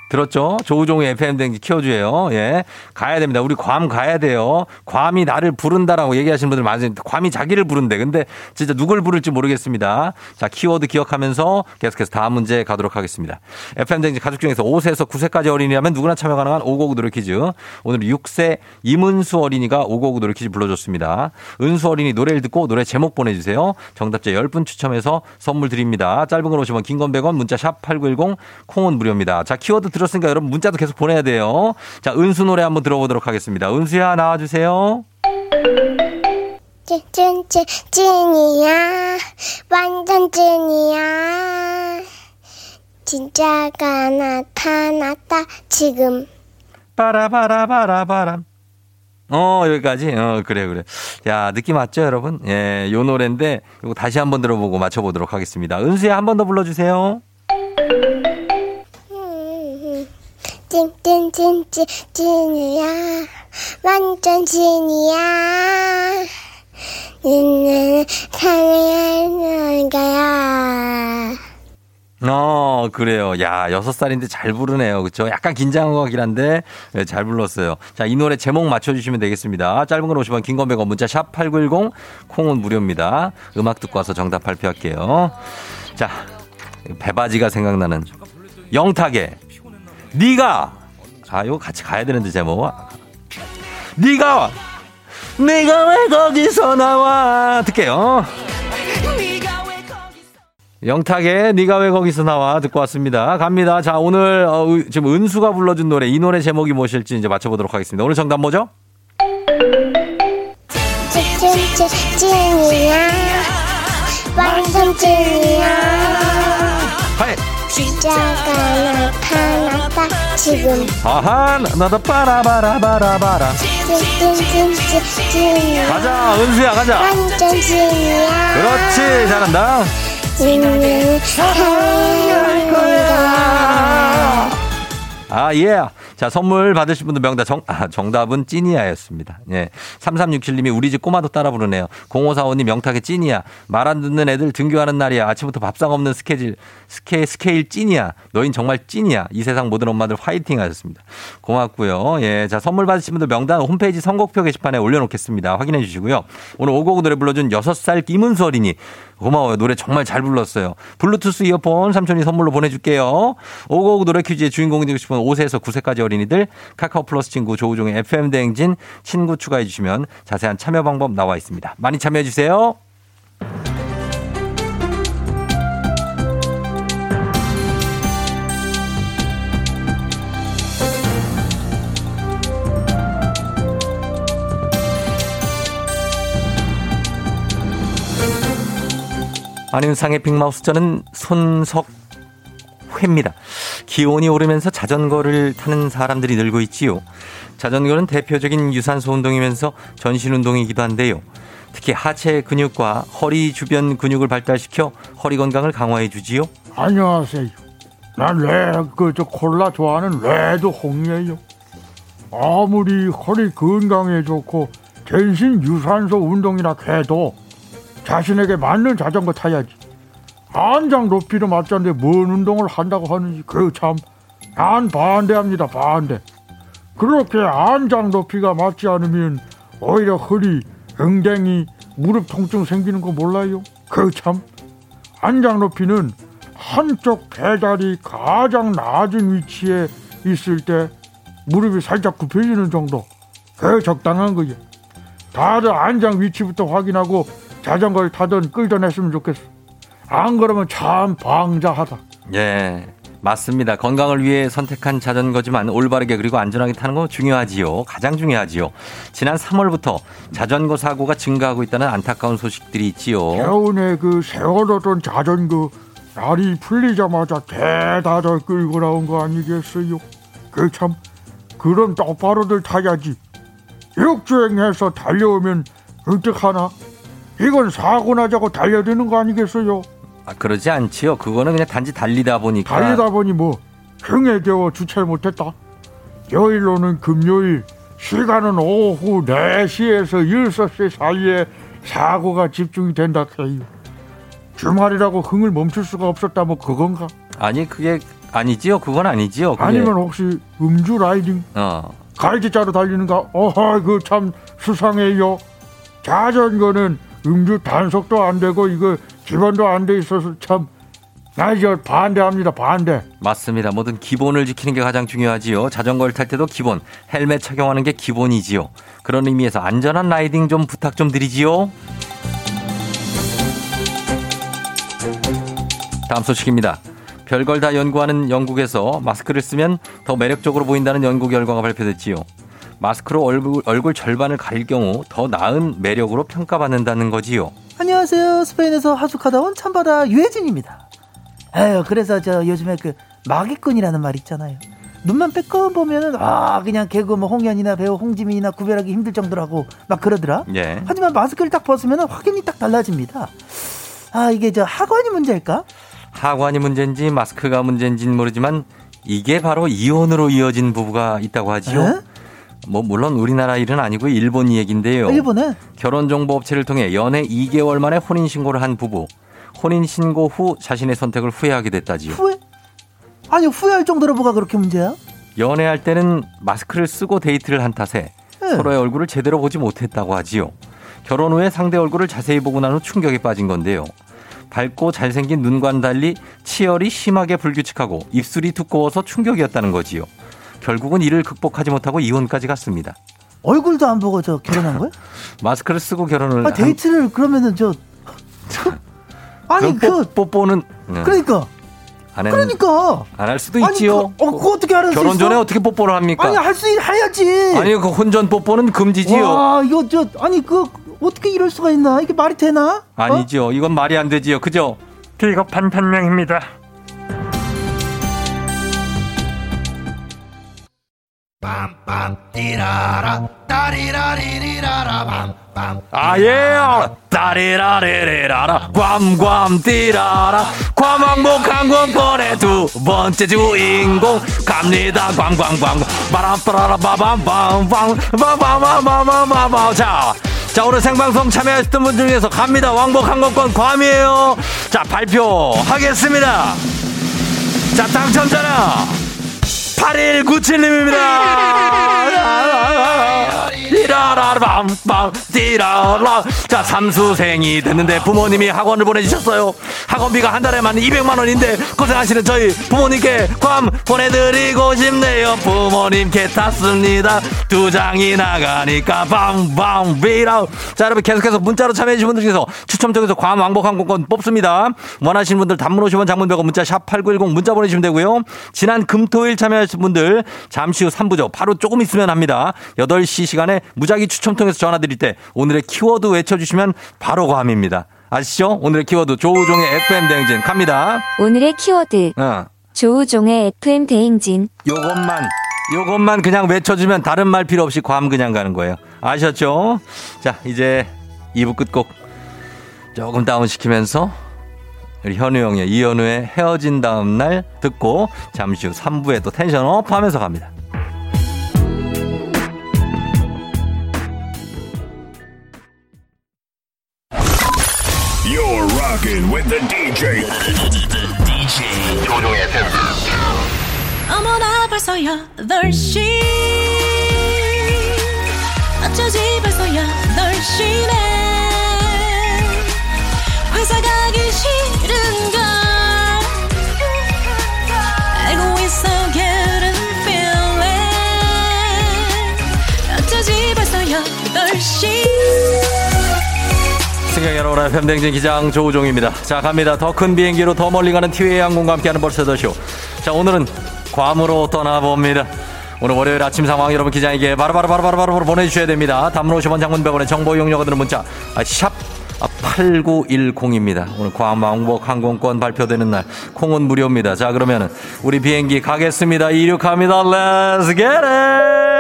들었죠? 조우종의 FM 댕지 키워주예요. 예. 가야 됩니다. 우리 괌 가야 돼요. 괌이 나를 부른다라고 얘기하시는 분들 많으세요. 괌이 자기를 부른대. 근데 진짜 누굴 부를지 모르겠습니다. 자, 키워드 기억하면서 계속해서 다음 문제 가도록 하겠습니다. FM 댕지 가족 중에서 5세에서 9세까지 어린이라면 누구나 참여 가능한 559 노래 퀴즈. 오늘 6세 이문수 어린이가 559 노래 퀴즈 불러줬습니다. 은수 어린이 노래를 듣고 노래 제목 보내주세요. 정답자 10분 추첨해서 선물 드립니다. 짧은 걸 오시면 긴건 100원, 문자 샵 8910, 콩은 무료입니다. 자, 키워드 들었으니까 여러분 문자도 계속 보내야 돼요. 자, 은수 노래 한번 들어보도록 하겠습니다. 은수야, 나와주세요. 찐찐찐 찐이야 완전 찐이야 진짜가 나타났다 지금 빠라바라바라바람. 어, 여기까지? 어, 그래, 그래. 야, 느낌 왔죠, 여러분? 예, 요 노래인데, 이거 다시 한번 들어보고 맞춰보도록 하겠습니다. 은수야, 한 번 더 불러주세요. 찐찐찐찐 찐이야 완전 찐이야 니는 사랑하는 거야 어, 그래요. 야, 여섯 살인데 잘 부르네요. 그쵸? 약간 긴장한 것 같긴 한데, 네, 잘 불렀어요. 자, 이 노래 제목 맞춰주시면 되겠습니다. 짧은 건 50원, 긴 건 100원, 문자 샵 8910, 콩은 무료입니다. 음악 듣고 와서 정답 발표할게요. 자, 배바지가 생각나는 영탁의 네가 아, 이거 같이 가야 되는데 제목. 네가 네가 왜 거기서 나와? 듣게요. 영탁의 네가 왜 거기서 나와 듣고 왔습니다. 갑니다. 자 오늘 어, 의- 지금 은수가 불러준 노래 이 노래 제목이 무엇일지 이제 맞춰보도록 하겠습니다. 오늘 정답 뭐죠? 찐이야 완전 찐이야 진짜가 나타났다 지금 아하 나도 빠라바라바라바라 찐찐찐찐 찐이야 가자 은수야 가자. 완전 찐이야 그렇지 잘한다. 니는 사랑하는 거야 아, 예. 자, 선물 받으실 분들 명단 정, 아, 정답은 찐이야였습니다. 예. 3367님이 우리 집 꼬마도 따라 부르네요. 0545님 영탁의 찐이야. 말 안 듣는 애들 등교하는 날이야. 아침부터 밥상 없는 스케줄, 스케, 스케일 찐이야. 너흰 정말 찐이야. 이 세상 모든 엄마들 화이팅 하셨습니다. 고맙고요. 예. 자, 선물 받으신 분들 명단 홈페이지 선곡표 게시판에 올려놓겠습니다. 확인해 주시고요. 오늘 오곡 노래 불러준 6살 김은수 어린이. 고마워요. 노래 정말 잘 불렀어요. 블루투스 이어폰 삼촌이 선물로 보내줄게요. 오곡 노래 퀴즈의 주인공이 되고 싶은 5세에서 9세까지 어린이들 카카오 플러스 친구 조우종의 FM 대행진 친구 추가해 주시면 자세한 참여 방법 나와 있습니다. 많이 참여해 주세요. 안윤상의 빅마우스 저는 손석회입니다. 기온이 오르면서 자전거를 타는 사람들이 늘고 있지요. 자전거는 대표적인 유산소 운동이면서 전신 운동이기도 한데요. 특히 하체 근육과 허리 주변 근육을 발달시켜 허리 건강을 강화해 주지요. 안녕하세요. 난 레, 그, 저, 콜라 좋아하는 레드 홍이에요. 아무리 허리 건강에 좋고, 전신 유산소 운동이라 해도, 자신에게 맞는 자전거 타야지. 안장 높이를 맞자는데 뭔 운동을 한다고 하는지, 그 참, 난 반대합니다, 반대. 그렇게 안장 높이가 맞지 않으면, 오히려 허리, 엉덩이, 무릎 통증 생기는 거 몰라요? 그 참, 안장 높이는 한쪽 페달이 가장 낮은 위치에 있을 때 무릎이 살짝 굽혀지는 정도. 그 적당한 거예요. 다들 안장 위치부터 확인하고 자전거를 타든 끌던 했으면 좋겠어. 안 그러면 참 방자하다. 예. 맞습니다. 건강을 위해 선택한 자전거지만 올바르게 그리고 안전하게 타는 거 중요하지요. 가장 중요하지요. 지난 3월부터 자전거 사고가 증가하고 있다는 안타까운 소식들이 있지요. 겨우내 그 세워뒀던 자전거 날이 풀리자마자 대다져 끌고 나온 거 아니겠어요? 그 참 그럼 똑바로들 타야지. 역주행해서 달려오면 어떡하나? 이건 사고 나자고 달려드는 거 아니겠어요? 아, 그러지 않지요. 그거는 그냥 단지 달리다 보니까. 달리다 보니 뭐 흥에 겨워 주체 못했다. 여일로는 금요일 시간은 오후 4시에서 6시 사이에 사고가 집중이 된다 해요. 주말이라고 흥을 멈출 수가 없었다 뭐 그건가? 아니 그게 아니지요. 그건 아니지요. 그게. 아니면 혹시 음주 라이딩 어. 갈지자로 달리는가? 어허 그 참 수상해요. 자전거는 음주 단속도 안 되고 이거 기본도 안 돼 있어서 참나 이제 반대합니다 반대. 맞습니다. 뭐든 기본을 지키는 게 가장 중요하지요. 자전거를 탈 때도 기본, 헬멧 착용하는 게 기본이지요. 그런 의미에서 안전한 라이딩 좀 부탁 좀 드리지요. 다음 소식입니다. 별걸 다 연구하는 영국에서 마스크를 쓰면 더 매력적으로 보인다는 연구 결과가 발표됐지요. 마스크로 얼굴, 얼굴 절반을 가릴 경우 더 나은 매력으로 평가받는다는 거지요. 안녕하세요. 스페인에서 하숙하다 온 참바다 유혜진입니다. 에휴, 그래서 저 요즘에 그 마기꾼이라는 말 있잖아요. 눈만 빼꼼 보면은 아 그냥 개그 뭐 홍연이나 배우 홍지민이나 구별하기 힘들 정도라고 막 그러더라. 예. 하지만 마스크를 딱 벗으면 확연히 딱 달라집니다. 아 이게 저 학원이 문제일까? 하관이 문제인지 마스크가 문제인지는 모르지만 이게 바로 이혼으로 이어진 부부가 있다고 하지요. 에? 뭐 물론 우리나라 일은 아니고 일본 얘기인데요. 일본에 결혼 정보 업체를 통해 연애 2개월 만에 혼인 신고를 한 부부. 혼인 신고 후 자신의 선택을 후회하게 됐다지요. 후회? 아니 후회할 정도로 뭐가 그렇게 문제야? 연애할 때는 마스크를 쓰고 데이트를 한 탓에 네. 서로의 얼굴을 제대로 보지 못했다고 하지요. 결혼 후에 상대 얼굴을 자세히 보고 난 후 충격에 빠진 건데요. 밝고 잘생긴 눈과는 달리 치열이 심하게 불규칙하고 입술이 두꺼워서 충격이었다는 거지요. 결국은 이를 극복하지 못하고 이혼까지 갔습니다. 얼굴도 안 보고 저 결혼한 거야? [LAUGHS] 마스크를 쓰고 결혼을 아 데이트를 그러면은 저 [LAUGHS] 아니 그 뽀, 뽀뽀는 네. 그러니까 안, 한- 그러니까 안 할 수도 아니 있지요. 그, 어 그거 어떻게 알았어? 결혼 전에 어떻게 뽀뽀를 합니까? 아니 할 수 해야지. 아니 그 혼전 뽀뽀는 금지지요. 와 이거 저 아니 그 어떻게 이럴 수가 있나? 이게 말이 되나? 어? 아니죠. 이건 말이 안 되지요. 그죠? 비겁한 변명입니다. 아예 따리라리리라라 괌괌 띠라라 괌왕복 항공권의 두 번째 주인공 갑니다 괌괌괌 바람빠라바밤밤밤 바바바바바바바 자. 자, 오늘 생방송 참여하셨던 분 중에서 갑니다. 왕복 항공권 괌이에요. 자, 발표하겠습니다. 자, 당첨자는 8197님입니다. [LAUGHS] 띠라라밤밤 띠라라 자 삼수생이 됐는데 부모님이 학원을 보내주셨어요. 학원비가 한 달에만 200만 원인데 고생하시는 저희 부모님께 괌 보내드리고 싶네요. 부모님께 탔습니다. 두 장이 나가니까 밤밤 비라 자 여러분 계속해서 문자로 참여해주신 분들 중에서 추첨 통해서 괌 왕복 항공권 뽑습니다. 원하시는 분들 단문 50원 장문 100원 문자 샵 8910 문자 보내주시면 되고요. 지난 금토일 참여하신 분들 잠시 후 3부죠. 바로 조금 있으면 합니다. 8시 시간에 무작위 추첨 통해서 전화 드릴 때 오늘의 키워드 외쳐주시면 바로 괌입니다. 아시죠? 오늘의 키워드 조우종의 FM 대행진 갑니다. 오늘의 키워드 어, 조우종의 FM 대행진 요것만 요것만 그냥 외쳐주면 다른 말 필요 없이 괌 그냥 가는 거예요. 아셨죠? 자 이제 2부 끝곡 조금 다운시키면서 우리 현우 형의 이현우의 헤어진 다음 날 듣고 잠시 후 3부에 또 tension up 하면서 갑니다. Rocking with the DJ. DJ 조우종의 FM. 어머나 벌써 8시 어쩌지 벌써 8시네 회사 가기 싫은걸 알고 있어 getting feeling 어쩌지 벌써 8시 승경 여러분의 팬댕진 기장 조우종입니다. 자 갑니다. 더 큰 비행기로 더 멀리 가는 티웨이 항공과 함께하는 벌써 더 쇼. 자, 오늘은 괌으로 떠나봅니다. 오늘 월요일 아침 상황 여러분 기자에게 바로바로 바로바로 바로 보내주셔야 됩니다. 단문 50원 장문병원의 정보 이용료가 드는 문자 아, 샵 8910입니다. 오늘 괌 왕복 항공권 발표되는 날 콩은 무료입니다. 자 그러면 우리 비행기 가겠습니다. 이륙합니다. Let's get it!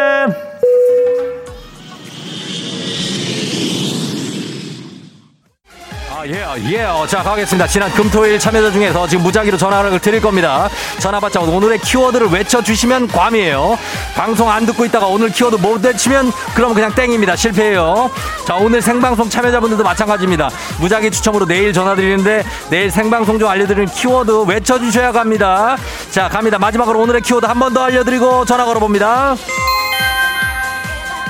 예, 예. 어, 자, 가겠습니다. 지난 금토일 참여자 중에서 지금 무작위로 전화를 드릴 겁니다. 전화 받자 오늘의 키워드를 외쳐주시면 괌이에요. 방송 안 듣고 있다가 오늘 키워드 못 외치면 그럼 그냥 땡입니다. 실패예요. 자, 오늘 생방송 참여자분들도 마찬가지입니다. 무작위 추첨으로 내일 전화 드리는데 내일 생방송 중 알려드리는 키워드 외쳐주셔야 갑니다. 자, 갑니다. 마지막으로 오늘의 키워드 한 번 더 알려드리고 전화 걸어봅니다.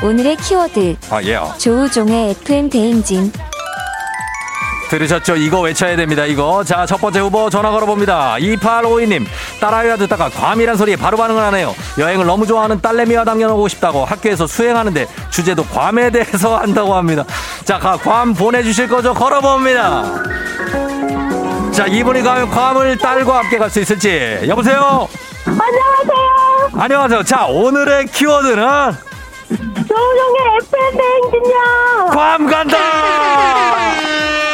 오늘의 키워드 아, 예. 조우종의 FM 대행진 들으셨죠? 이거 외쳐야 됩니다. 이거. 자, 첫 번째 후보 전화 걸어봅니다. 2852님. 딸아이와 듣다가 괌이란 소리에 바로 반응을 하네요. 여행을 너무 좋아하는 딸내미와 당겨놓고 싶다고 학교에서 수행하는데 주제도 괌에 대해서 [LAUGHS] 한다고 합니다. 자, 가, 괌 보내주실 거죠? 걸어봅니다. 자, 이분이 가면 괌을 딸과 함께 갈 수 있을지. 여보세요? 안녕하세요. 안녕하세요. 자, 오늘의 키워드는 조우종의 FM 대행진이요. 괌 간다! [LAUGHS]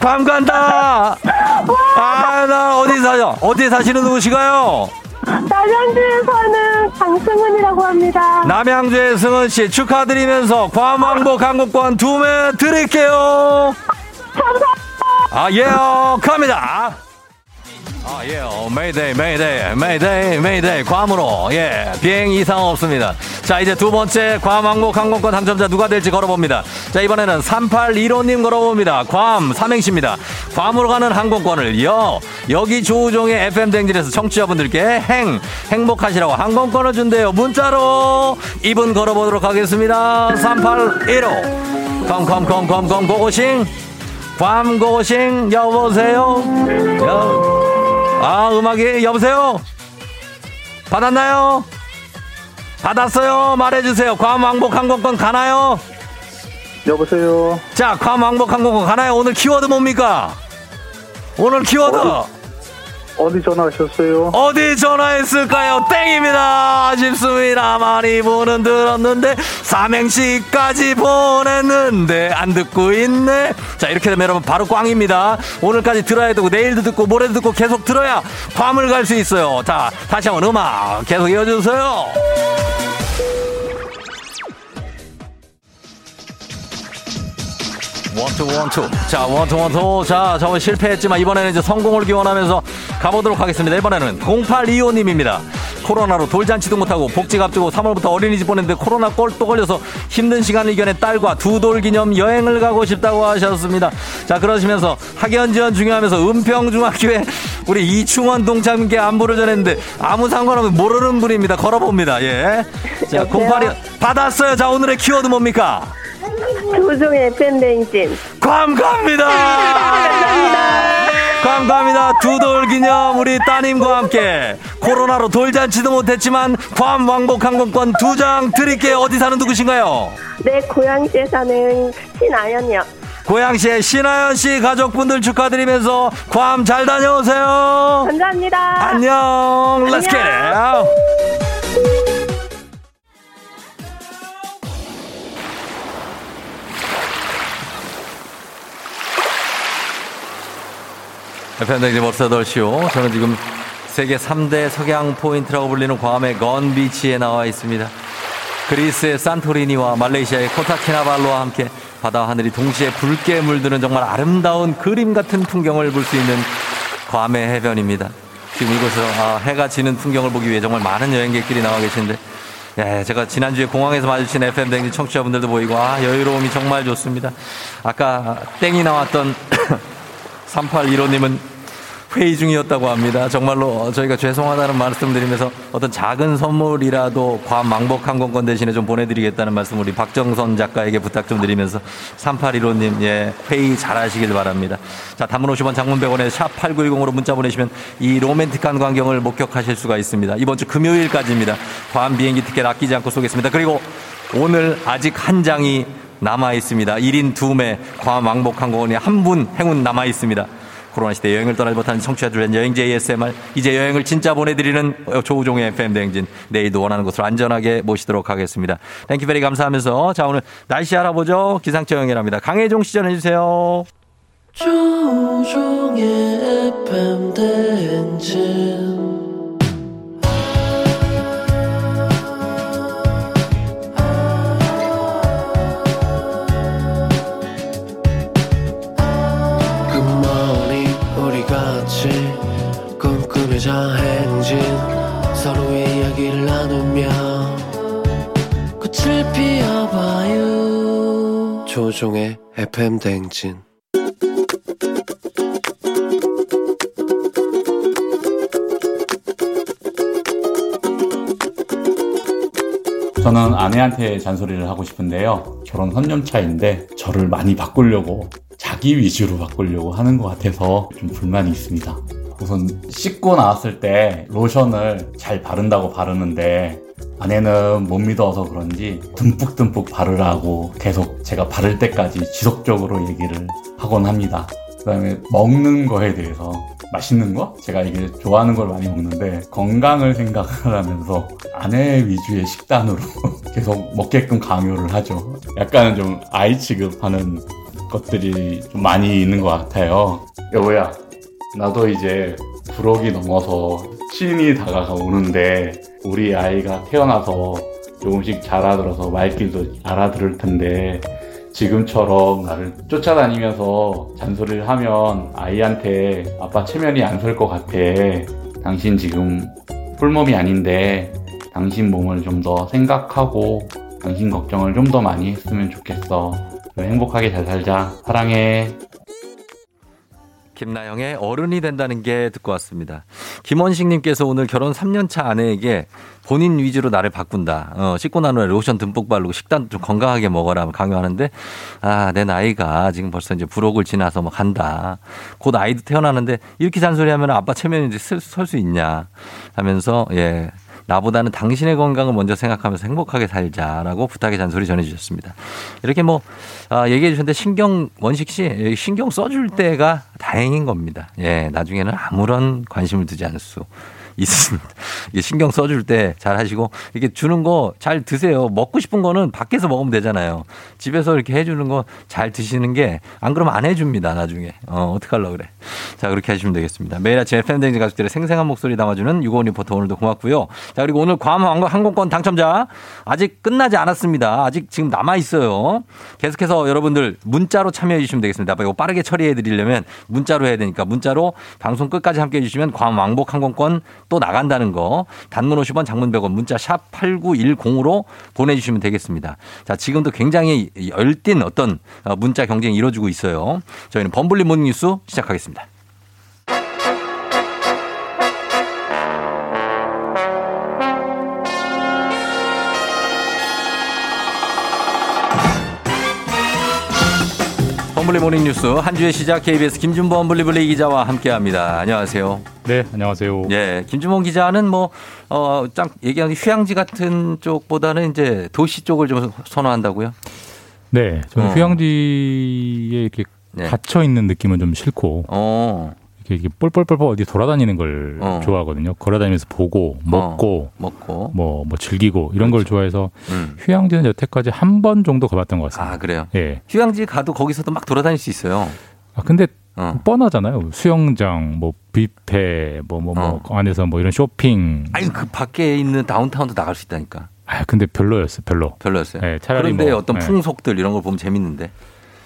괌 간다! 아, 나 어디 사요? 어디 사시는 누구시가요? 남양주에 사는 강승은이라고 합니다. 남양주의 승은 씨 축하드리면서 괌 왕복 항공권 두 매 드릴게요. 아, 예요. 갑니다. 아, 예요. Mayday, mayday, mayday, mayday. 괌으로. 예. 비행 이상 없습니다. 자, 이제 두 번째 괌 왕복 항공권 당첨자 누가 될지 걸어봅니다. 자, 이번에는 3815님 걸어봅니다. 괌 삼행시입니다. 괌으로 가는 항공권을 여. 여기 조우종의 FM 댕진에서 청취자분들께 행, 행복하시라고 항공권을 준대요. 문자로 이분 걸어보도록 하겠습니다. 3815. 컴컴컴컴컴 고고싱. 괌 고고싱 여보세요. 여. 아, 음악이 여보세요. 받았나요? 받았어요. 말해주세요. 괌 왕복 항공권 가나요? 여보세요. 자, 괌 왕복 항공권 가나요? 오늘 키워드 뭡니까? 오늘 키워드 어 디 전화하셨어요? 어디 전화했을까요? 땡입니다. 아쉽습니다. 많이 보는 들었는데 삼행시까지 보냈는데 안 듣고 있네. 자 이렇게 되면 여러분 바로 꽝입니다. 오늘까지 들어야 되고 내일도 듣고 모레도 듣고 계속 들어야 괌을 갈 수 있어요. 자 다시 한번 음악 계속 이어주세요. 원투 원투 자 원투 원투 자 저번 실패했지만 이번에는 이제 성공을 기원하면서 가보도록 하겠습니다. 이번에는 0825님입니다. 코로나로 돌잔치도 못하고 복직 앞두고 3월부터 어린이집 보냈는데 코로나 꼴또 걸려서 힘든 시간을 이겨낸 딸과 두 돌 기념 여행을 가고 싶다고 하셨습니다. 자 그러시면서 학연 지원 중요하면서 은평중학교에 우리 이충원 동창님께 안부를 전했는데 아무 상관없는 모르는 분입니다. 걸어봅니다. 예자 0825 받았어요. 자 오늘의 키워드 뭡니까 조우종의 FM 대행진. 괌 갑니다. 괌 갑니다. 두돌 기념 우리 따님과 함께 코로나로 돌잔치도 못했지만 괌 왕복 항공권 두 장 드릴게요. 어디 사는 누구신가요? 네, 고양시에 사는 신아연이요. 고양시의 신하연 씨 가족분들 축하드리면서 괌 잘 다녀오세요. 감사합니다. 안녕. Let's get it. 팬데믹 8시요. 저는 지금 세계 3대 석양 포인트라고 불리는 괌의 건비치에 나와 있습니다. 그리스의 산토리니와 말레이시아의 코타키나발루와 함께 바다와 하늘이 동시에 붉게 물드는 정말 아름다운 그림 같은 풍경을 볼 수 있는 괌의 해변입니다. 지금 이곳에서 아, 해가 지는 풍경을 보기 위해 정말 많은 여행객들이 나와 계신데 예, 제가 지난주에 공항에서 마주친 FM 댕지 청취자분들도 보이고 아, 여유로움이 정말 좋습니다. 아까 땡이 나왔던 [COUGHS] 3815님은 회의 중이었다고 합니다. 정말로 저희가 죄송하다는 말씀 드리면서 어떤 작은 선물이라도 괌 왕복 항공권 대신에 좀 보내드리겠다는 말씀 우리 박정선 작가에게 부탁 좀 드리면서 3815님 예 회의 잘 하시길 바랍니다. 자 단문 50원 장문 100원에 샵 8910으로 문자 보내시면 이 로맨틱한 광경을 목격하실 수가 있습니다. 이번 주 금요일까지입니다. 괌 비행기 티켓 아끼지 않고 쏘겠습니다. 그리고 오늘 아직 한 장이 남아 있습니다. 1인 2매 괌 왕복 항공권이 한 분 행운 남아 있습니다. 코로나 시대 여행을 떠나지 못하는 청취자들 위한 여행지 ASMR. 이제 여행을 진짜 보내드리는 조우종의 FM 대행진. 내일도 원하는 곳으로 안전하게 모시도록 하겠습니다. Thank you very 감사하면서 자 오늘 날씨 알아보죠. 기상청 연결합니다. 강혜종 씨 전해 주세요. 조우종의 FM 대행진 꿈꾸며자 행진 서로의 이야기를 나누며 꽃을 피워봐요 조종의 FM 대행진 저는 아내한테 잔소리를 하고 싶은데요. 결혼 3년 차인데 저를 많이 바꾸려고 자기 위주로 바꾸려고 하는 것 같아서 좀 불만이 있습니다. 우선 씻고 나왔을 때 로션을 잘 바른다고 바르는데 아내는 못 믿어서 그런지 듬뿍듬뿍 바르라고 계속 제가 바를 때까지 지속적으로 얘기를 하곤 합니다. 그 다음에 먹는 거에 대해서 맛있는 거? 제가 이게 좋아하는 걸 많이 먹는데 건강을 생각하면서 아내 위주의 식단으로 [LAUGHS] 계속 먹게끔 강요를 하죠. 약간은 좀 아이 취급하는 것들이 좀 많이 있는 것 같아요. 여보야, 나도 이제 부록이 넘어서 신이 다가오는데 우리 아이가 태어나서 조금씩 자라들어서 말귀도 알아들을 텐데 지금처럼 나를 쫓아다니면서 잔소리를 하면 아이한테 아빠 체면이 안 설 것 같아. 당신 지금 풀몸이 아닌데 당신 몸을 좀 더 생각하고 당신 걱정을 좀 더 많이 했으면 좋겠어. 행복하게 잘 살자. 사랑해. 김나영의 어른이 된다는 게 듣고 왔습니다. 김원식님께서 오늘 결혼 3년차 아내에게 본인 위주로 나를 바꾼다. 어, 씻고 난 후에 로션 듬뿍 바르고 식단 좀 건강하게 먹어라 강요하는데 아, 내 나이가 지금 벌써 이제 부록을 지나서 뭐 간다. 곧 아이도 태어나는데 이렇게 잔소리 하면 아빠 체면이 설수 있냐 하면서 예. 나보다는 당신의 건강을 먼저 생각하면서 행복하게 살자라고 부탁의 잔소리 전해주셨습니다. 이렇게 뭐 아, 얘기해 주셨는데 신경 원식 씨 신경 써줄 때가 다행인 겁니다. 예, 나중에는 아무런 관심을 두지 않을 수 있습니다. 이게 신경 써줄 때 잘 하시고 이게 주는 거 잘 드세요. 먹고 싶은 거는 밖에서 먹으면 되잖아요. 집에서 이렇게 해주는 거 잘 드시는 게 안 그러면 안 해줍니다. 나중에 어 어떡하려 그래. 자 그렇게 하시면 되겠습니다. 매일 아침 FM 댕지 가족들의 생생한 목소리 담아주는 유고원 리포터 오늘도 고맙고요. 자 그리고 오늘 괌 항공권 당첨자 아직 끝나지 않았습니다. 아직 지금 남아 있어요. 계속해서 여러분들 문자로 참여해 주시면 되겠습니다. 이거 빠르게 처리해 드리려면 문자로 해야 되니까 문자로 방송 끝까지 함께 해 주시면 괌 왕복 항공권 또 나간다는 거 단문 50원 장문 100원 문자 샵 8910으로 보내주시면 되겠습니다. 자 지금도 굉장히 열띤 어떤 문자 경쟁이 이루어지고 있어요. 저희는 범블리 모닝 뉴스 시작하겠습니다. 범블리 모닝 뉴스 한 주의 시작 KBS 김준범 범블리블리 기자와 함께합니다. 안녕하세요. 네, 안녕하세요. 예, 김준범 기자는 뭐 어, 짱 얘기하는 휴양지 같은 쪽보다는 이제 도시 쪽을 좀 선호한다고요? 네, 저는 어. 휴양지에 이렇게 네. 갇혀 있는 느낌은 좀 싫고 어. 이렇게, 이렇게 뻘뻘뻘뻘 어디 돌아다니는 걸 어. 좋아하거든요. 걸어다니면서 보고 먹고 먹고 뭐, 뭐 즐기고 이런 걸 좋아해서 음. 휴양지는 여태까지 한 번 정도 가봤던 것 같습니다. 아 그래요? 예. 휴양지 가도 거기서도 막 돌아다닐 수 있어요. 아 근데 어. 뻔하잖아요. 수영장, 뭐 뷔페, 뭐뭐뭐 안에서 뭐 이런 쇼핑. 아니 그 밖에 있는 다운타운도 나갈 수 있다니까. 아 근데 별로였어요. 별로. 별로였어요. 네, 차라리 그런데 뭐, 어떤 네. 풍속들 이런 걸 보면 재밌는데.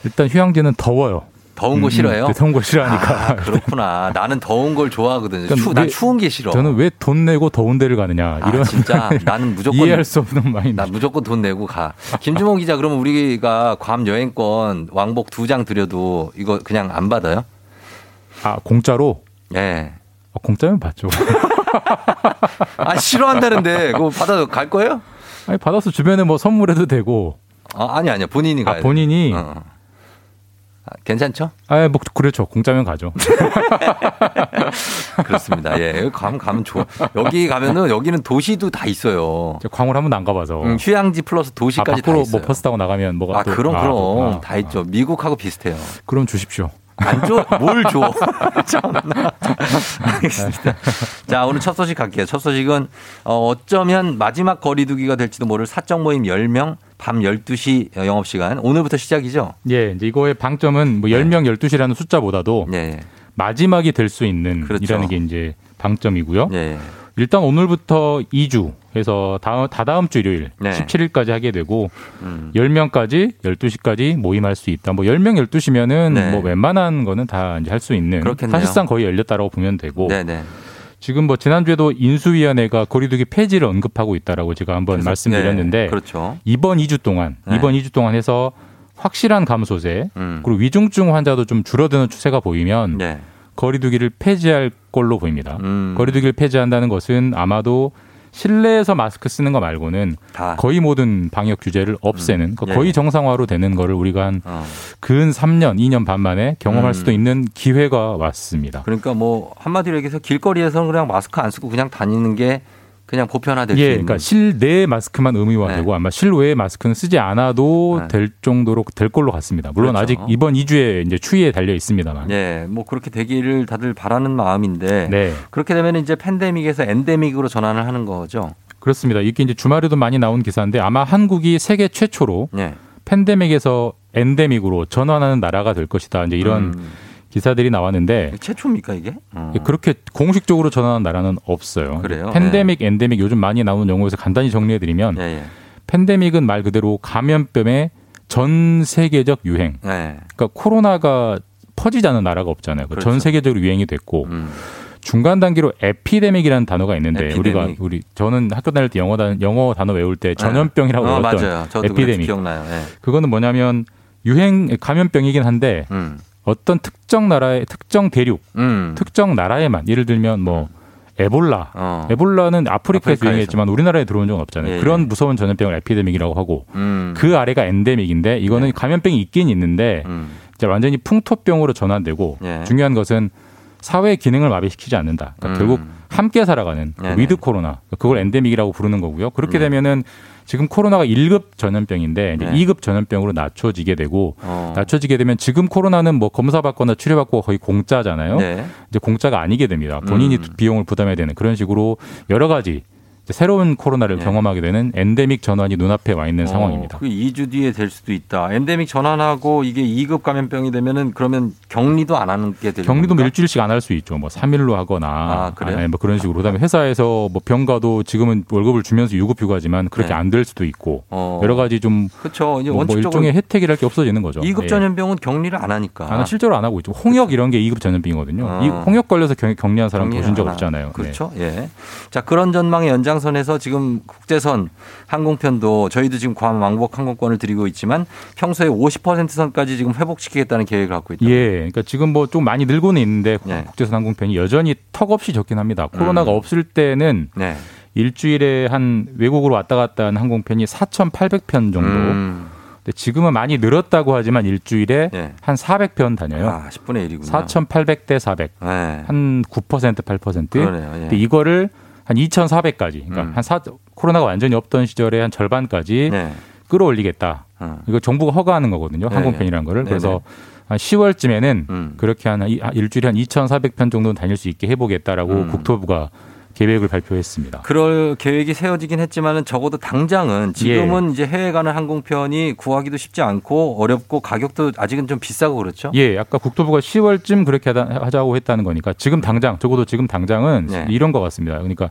일단 휴양지는 더워요. 더운 거 음, 싫어해요? 음, 더운 거 싫어하니까. 아, 그렇구나. 나는 더운 걸 좋아하거든요. 그러니까 추, 난 왜- 추운 게 싫어. 저는 왜 돈 내고 더운 데를 가느냐 아, 이런 진짜 [LAUGHS] 나는 무조건 이해할 수 없는 마인드. 나 무조건 돈 내고 가. 김주몽 기자 그러면 우리가 괌 여행권 왕복 두 장 드려도 이거 그냥 안 받아요? 아 공짜로? 네. 아, 공짜면 받죠. [LAUGHS] 아 싫어한다는데 그거 받아도 갈 거예요? 아니 받아서 주변에 뭐 선물해도 되고. 아, 아니 아니야 본인이 가야 아 본인이. 어. 아, 괜찮죠? 아, 뭐 그렇죠. 공짜면 가죠. [LAUGHS] 그렇습니다. 예, 가면 가면 좋아. 여기 가면은 여기는 도시도 다 있어요. 광을 한 번도 안 가봐서. 음, 휴양지 플러스 아, 도시까지 다 밖으로 있어요. 뭐 버스 타고 나가면 뭐가 아 또- 그럼 아, 그럼 그렇구나. 다 있죠. 미국하고 비슷해요. 그럼 주십시오. 안 줘? 뭘 줘? 참나. [LAUGHS] [LAUGHS] 알겠습니다. 자, 오늘 첫 소식 갈게요. 첫 소식은 어, 어쩌면 마지막 거리두기가 될지도 모를 사적 모임 10명 밤 12시 영업시간 오늘부터 시작이죠? 예, 이제 이거의 방점은 뭐 10명 12시라는 숫자보다도 네. 마지막이 될 수 있는 그렇죠. 이라는 게 이제 방점이고요. 예. 일단 오늘부터 2주 해서 다음 다다음 주 일요일 네. 17일까지 하게 되고 음. 10명까지 12시까지 모임할 수 있다. 뭐 10명 12시면은 네. 뭐 웬만한 거는 다 이제 할 수 있는 그렇겠네요. 사실상 거의 열렸다라고 보면 되고 네네. 지금 뭐 지난주에도 인수위원회가 거리두기 폐지를 언급하고 있다라고 제가 한번 그래서- 말씀드렸는데 네, 그렇죠. 이번 2주 동안 네. 이번 2주 동안 해서 확실한 감소세 음. 그리고 위중증 환자도 좀 줄어드는 추세가 보이면 네. 거리두기를 폐지할 걸로 보입니다. 음. 거리두기를 폐지한다는 것은 아마도 실내에서 마스크 쓰는 거 말고는 다. 거의 모든 방역 규제를 없애는 그러니까 예. 거의 정상화로 되는 거를 우리가 한 어. 근 3년, 2년 반 만에 경험할 음. 수도 있는 기회가 왔습니다. 그러니까 뭐 한마디로 얘기해서 길거리에서는 그냥 마스크 안 쓰고 그냥 다니는 게 그냥 보편화될 수 예, 있는. 그러니까 실내 마스크만 의무화되고 네. 아마 실외 마스크는 쓰지 않아도 네. 될 정도로 될 걸로 같습니다. 물론 그렇죠. 아직 이번 2주에 이제 추이에 달려 있습니다만. 예, 뭐 그렇게 되기를 다들 바라는 마음인데 네. 그렇게 되면 이제 팬데믹에서 엔데믹으로 전환을 하는 거죠. 그렇습니다. 이게 이제 주말에도 많이 나온 기사인데 아마 한국이 세계 최초로 예. 팬데믹에서 엔데믹으로 전환하는 나라가 될 것이다. 이제 이런 음. 기사들이 나왔는데 최초입니까 이게? 어. 그렇게 공식적으로 전환한 나라는 없어요. 그래요? 팬데믹, 엔데믹 요즘 많이 나오는 용어에서 간단히 정리해 드리면 예, 예. 팬데믹은 말 그대로 감염병의 전 세계적 유행. 예. 그러니까 코로나가 퍼지지 않은 나라가 없잖아요. 그전 그렇죠. 세계적으로 유행이 됐고 음. 중간 단계로 에피데믹이라는 단어가 있는데 에피데믹. 우리가 우리 저는 학교 다닐 때 영어 단 영어 단어 외울 때 전염병이라고 어, 외웠던 맞아요. 에피데믹. 기억나요. 예. 그거는 뭐냐면 유행 감염병이긴 한데 음. 어떤 특정 나라의 특정 대륙, 음. 특정 나라에만 예를 들면 뭐 에볼라. 어. 에볼라는 아프리카에서 아프리카에서. 유행했지만 우리나라에 들어온 적은 없잖아요. 예, 그런 예. 무서운 전염병을 에피데믹이라고 하고 음. 그 아래가 엔데믹인데 이거는 감염병이 있긴 있는데 음. 이제 완전히 풍토병으로 전환되고 예. 중요한 것은 사회 기능을 마비시키지 않는다. 그러니까 음. 결국 함께 살아가는 네네. with 코로나 그걸 엔데믹이라고 부르는 거고요. 그렇게 네. 되면은 지금 코로나가 1급 전염병인데 네. 2급 전염병으로 낮춰지게 되고 어. 낮춰지게 되면 지금 코로나는 뭐 검사 받거나 치료 받고 거의 공짜잖아요. 네. 이제 공짜가 아니게 됩니다. 본인이 음. 비용을 부담해야 되는 그런 식으로 여러 가지 새로운 코로나를 네. 경험하게 되는 엔데믹 전환이 눈앞에 와 있는 상황입니다. 어, 그 2주 뒤에 될 수도 있다. 엔데믹 전환하고 이게 2급 감염병이 되면은 그러면 격리도 안 하는 게 되는 격리도 뭐? 일주일씩 안 할 수 있죠. 뭐 3일로 하거나 아, 그래요? 아니, 뭐 그런 식으로. 그다음에 회사에서 뭐 병가도 지금은 월급을 주면서 유급 휴가지만 그렇게 네. 안될 수도 있고 어. 여러 가지 좀 그렇죠. 이제 뭐, 뭐 일종의 혜택이랄 게 없어지는 거죠. 2급 예. 전염병은 격리를 안 하니까. 아, 실제로 안 하고 있죠. 홍역 이런 게 2급 전염병이거든요. 어. 이 홍역 걸려서 격, 격리한 사람 보신 적 없잖아요. 네. 그렇죠. 예. 자, 그런 전망의 연장 선에서 지금 국제선 항공편도 저희도 지금 괌 왕복 항공권을 드리고 있지만 평소에 50% 선까지 지금 회복시키겠다는 계획을 갖고 있다. 예, 그러니까 지금 뭐 좀 많이 늘고는 있는데 예. 국제선 항공편이 여전히 턱없이 적긴 합니다. 코로나가 음. 없을 때는 네. 일주일에 한 외국으로 왔다 갔다 하는 항공편이 4,800편 정도. 음. 근데 지금은 많이 늘었다고 하지만 일주일에 네. 한 400편 다녀요. 아, 10분의 1이군요. 4,800대 400. 네. 한9% 8%. 그러네요. 예. 근데 이거를 한 2,400까지. 그러니까 음. 한 사, 코로나가 완전히 없던 시절에 한 절반까지 네. 끌어올리겠다. 어. 이거 정부가 허가하는 거거든요. 네, 항공편이라는 거를. 네, 그래서 네. 한 10월쯤에는 음. 그렇게 한 이- 일주일에 한 2,400편 정도는 다닐 수 있게 해보겠다라고 음. 국토부가 계획을 발표했습니다. 그럴 계획이 세워지긴 했지만은 적어도 당장은 지금은 이제 해외 가는 항공편이 구하기도 쉽지 않고 어렵고 가격도 아직은 좀 비싸고 그렇죠? 예, 아까 국토부가 10월쯤 그렇게 하자고 했다는 거니까 지금 당장 적어도 지금 당장은 네. 이런 것 같습니다. 그러니까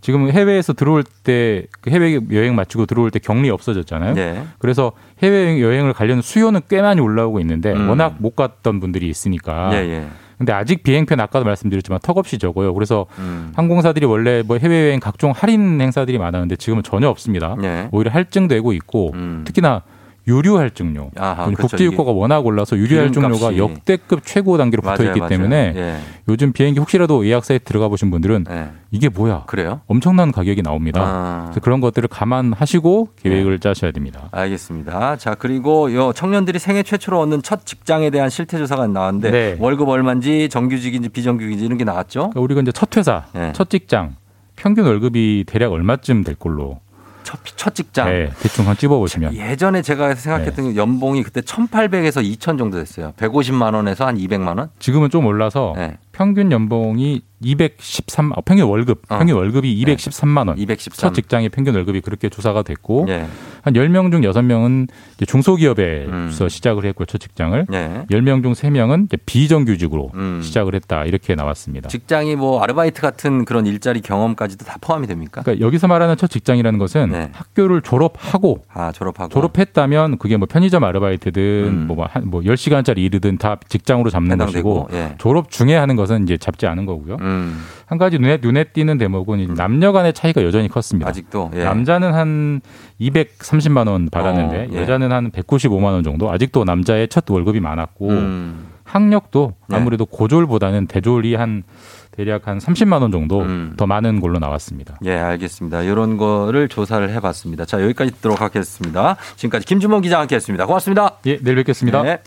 지금 해외에서 들어올 때그 해외 여행 마치고 들어올 때 격리 없어졌잖아요. 네. 그래서 해외 여행을 가려는 수요는 꽤 많이 올라오고 있는데 음. 워낙 못 갔던 분들이 있으니까. 예, 예. 근데 아직 비행편 아까도 말씀드렸지만 턱없이 적어요. 그래서 음. 항공사들이 원래 뭐 해외여행 각종 할인 행사들이 많았는데 지금은 전혀 없습니다. 네. 오히려 할증되고 있고 음. 특히나 유료 할증료. 아하, 그렇죠. 국제유가가 워낙 올라서 유료 할증료가 기름값이. 역대급 최고 단계로 붙어 맞아요, 있기 맞아요. 때문에 예. 요즘 비행기 혹시라도 예약사에 들어가 보신 분들은 예. 이게 뭐야? 그래요? 엄청난 가격이 나옵니다. 아. 그래서 그런 것들을 감안하시고 계획을 짜셔야 됩니다. 알겠습니다. 자, 그리고 요 청년들이 생애 최초로 얻는 첫 직장에 대한 실태 조사가 나왔는데 네. 월급 얼마인지 정규직인지 비정규직인지 이런 게 나왔죠? 그러니까 우리가 이제 첫 회사, 네. 첫 직장 평균 월급이 대략 얼마쯤 될 걸로 첫, 첫 직장. 네, 대충 한 찝어보시면. 예전에 제가 생각했던 연봉이 그때 1,800에서 2,000 정도 됐어요. 150만 원에서 한 200만 원? 지금은 좀 올라서 네. 평균 연봉이 213, 어, 평균 월급, 어. 평균 월급이 213만 원. 213. 첫 직장의 평균 월급이 그렇게 조사가 됐고 예. 한 10명 중 6명은 중소기업에서 시작을 했고 첫 직장을 음. 예. 10명 중 3명은 비정규직으로 음. 시작을 했다. 이렇게 나왔습니다. 직장이 뭐 아르바이트 같은 그런 일자리 경험까지도 다 포함이 됩니까? 그러니까 여기서 말하는 첫 직장이라는 것은 네. 학교를 졸업하고 아, 졸업하고. 졸업했다면 그게 뭐 편의점 아르바이트든 뭐, 한, 뭐 10시간짜리 일이든 다 직장으로 잡는 음. 해당되고, 것이고 예. 졸업 중에 하는 것은 이제 잡지 않은 거고요. 음. 한 가지 눈에 눈에 띄는 대목은 이 남녀 간의 차이가 여전히 컸습니다. 아직도 예. 남자는 한 230만 원 받았는데 어, 예. 여자는 한 195만 원 정도. 아직도 남자의 첫 월급이 많았고 음. 학력도 네. 아무래도 고졸보다는 대졸이 한 대략 한 30만 원 정도 음. 더 많은 걸로 나왔습니다. 예, 알겠습니다. 이런 거를 조사를 해봤습니다. 자, 여기까지 듣도록 하겠습니다. 지금까지 김준범 기자와 함께했습니다. 고맙습니다. 예, 내일 뵙겠습니다. 네.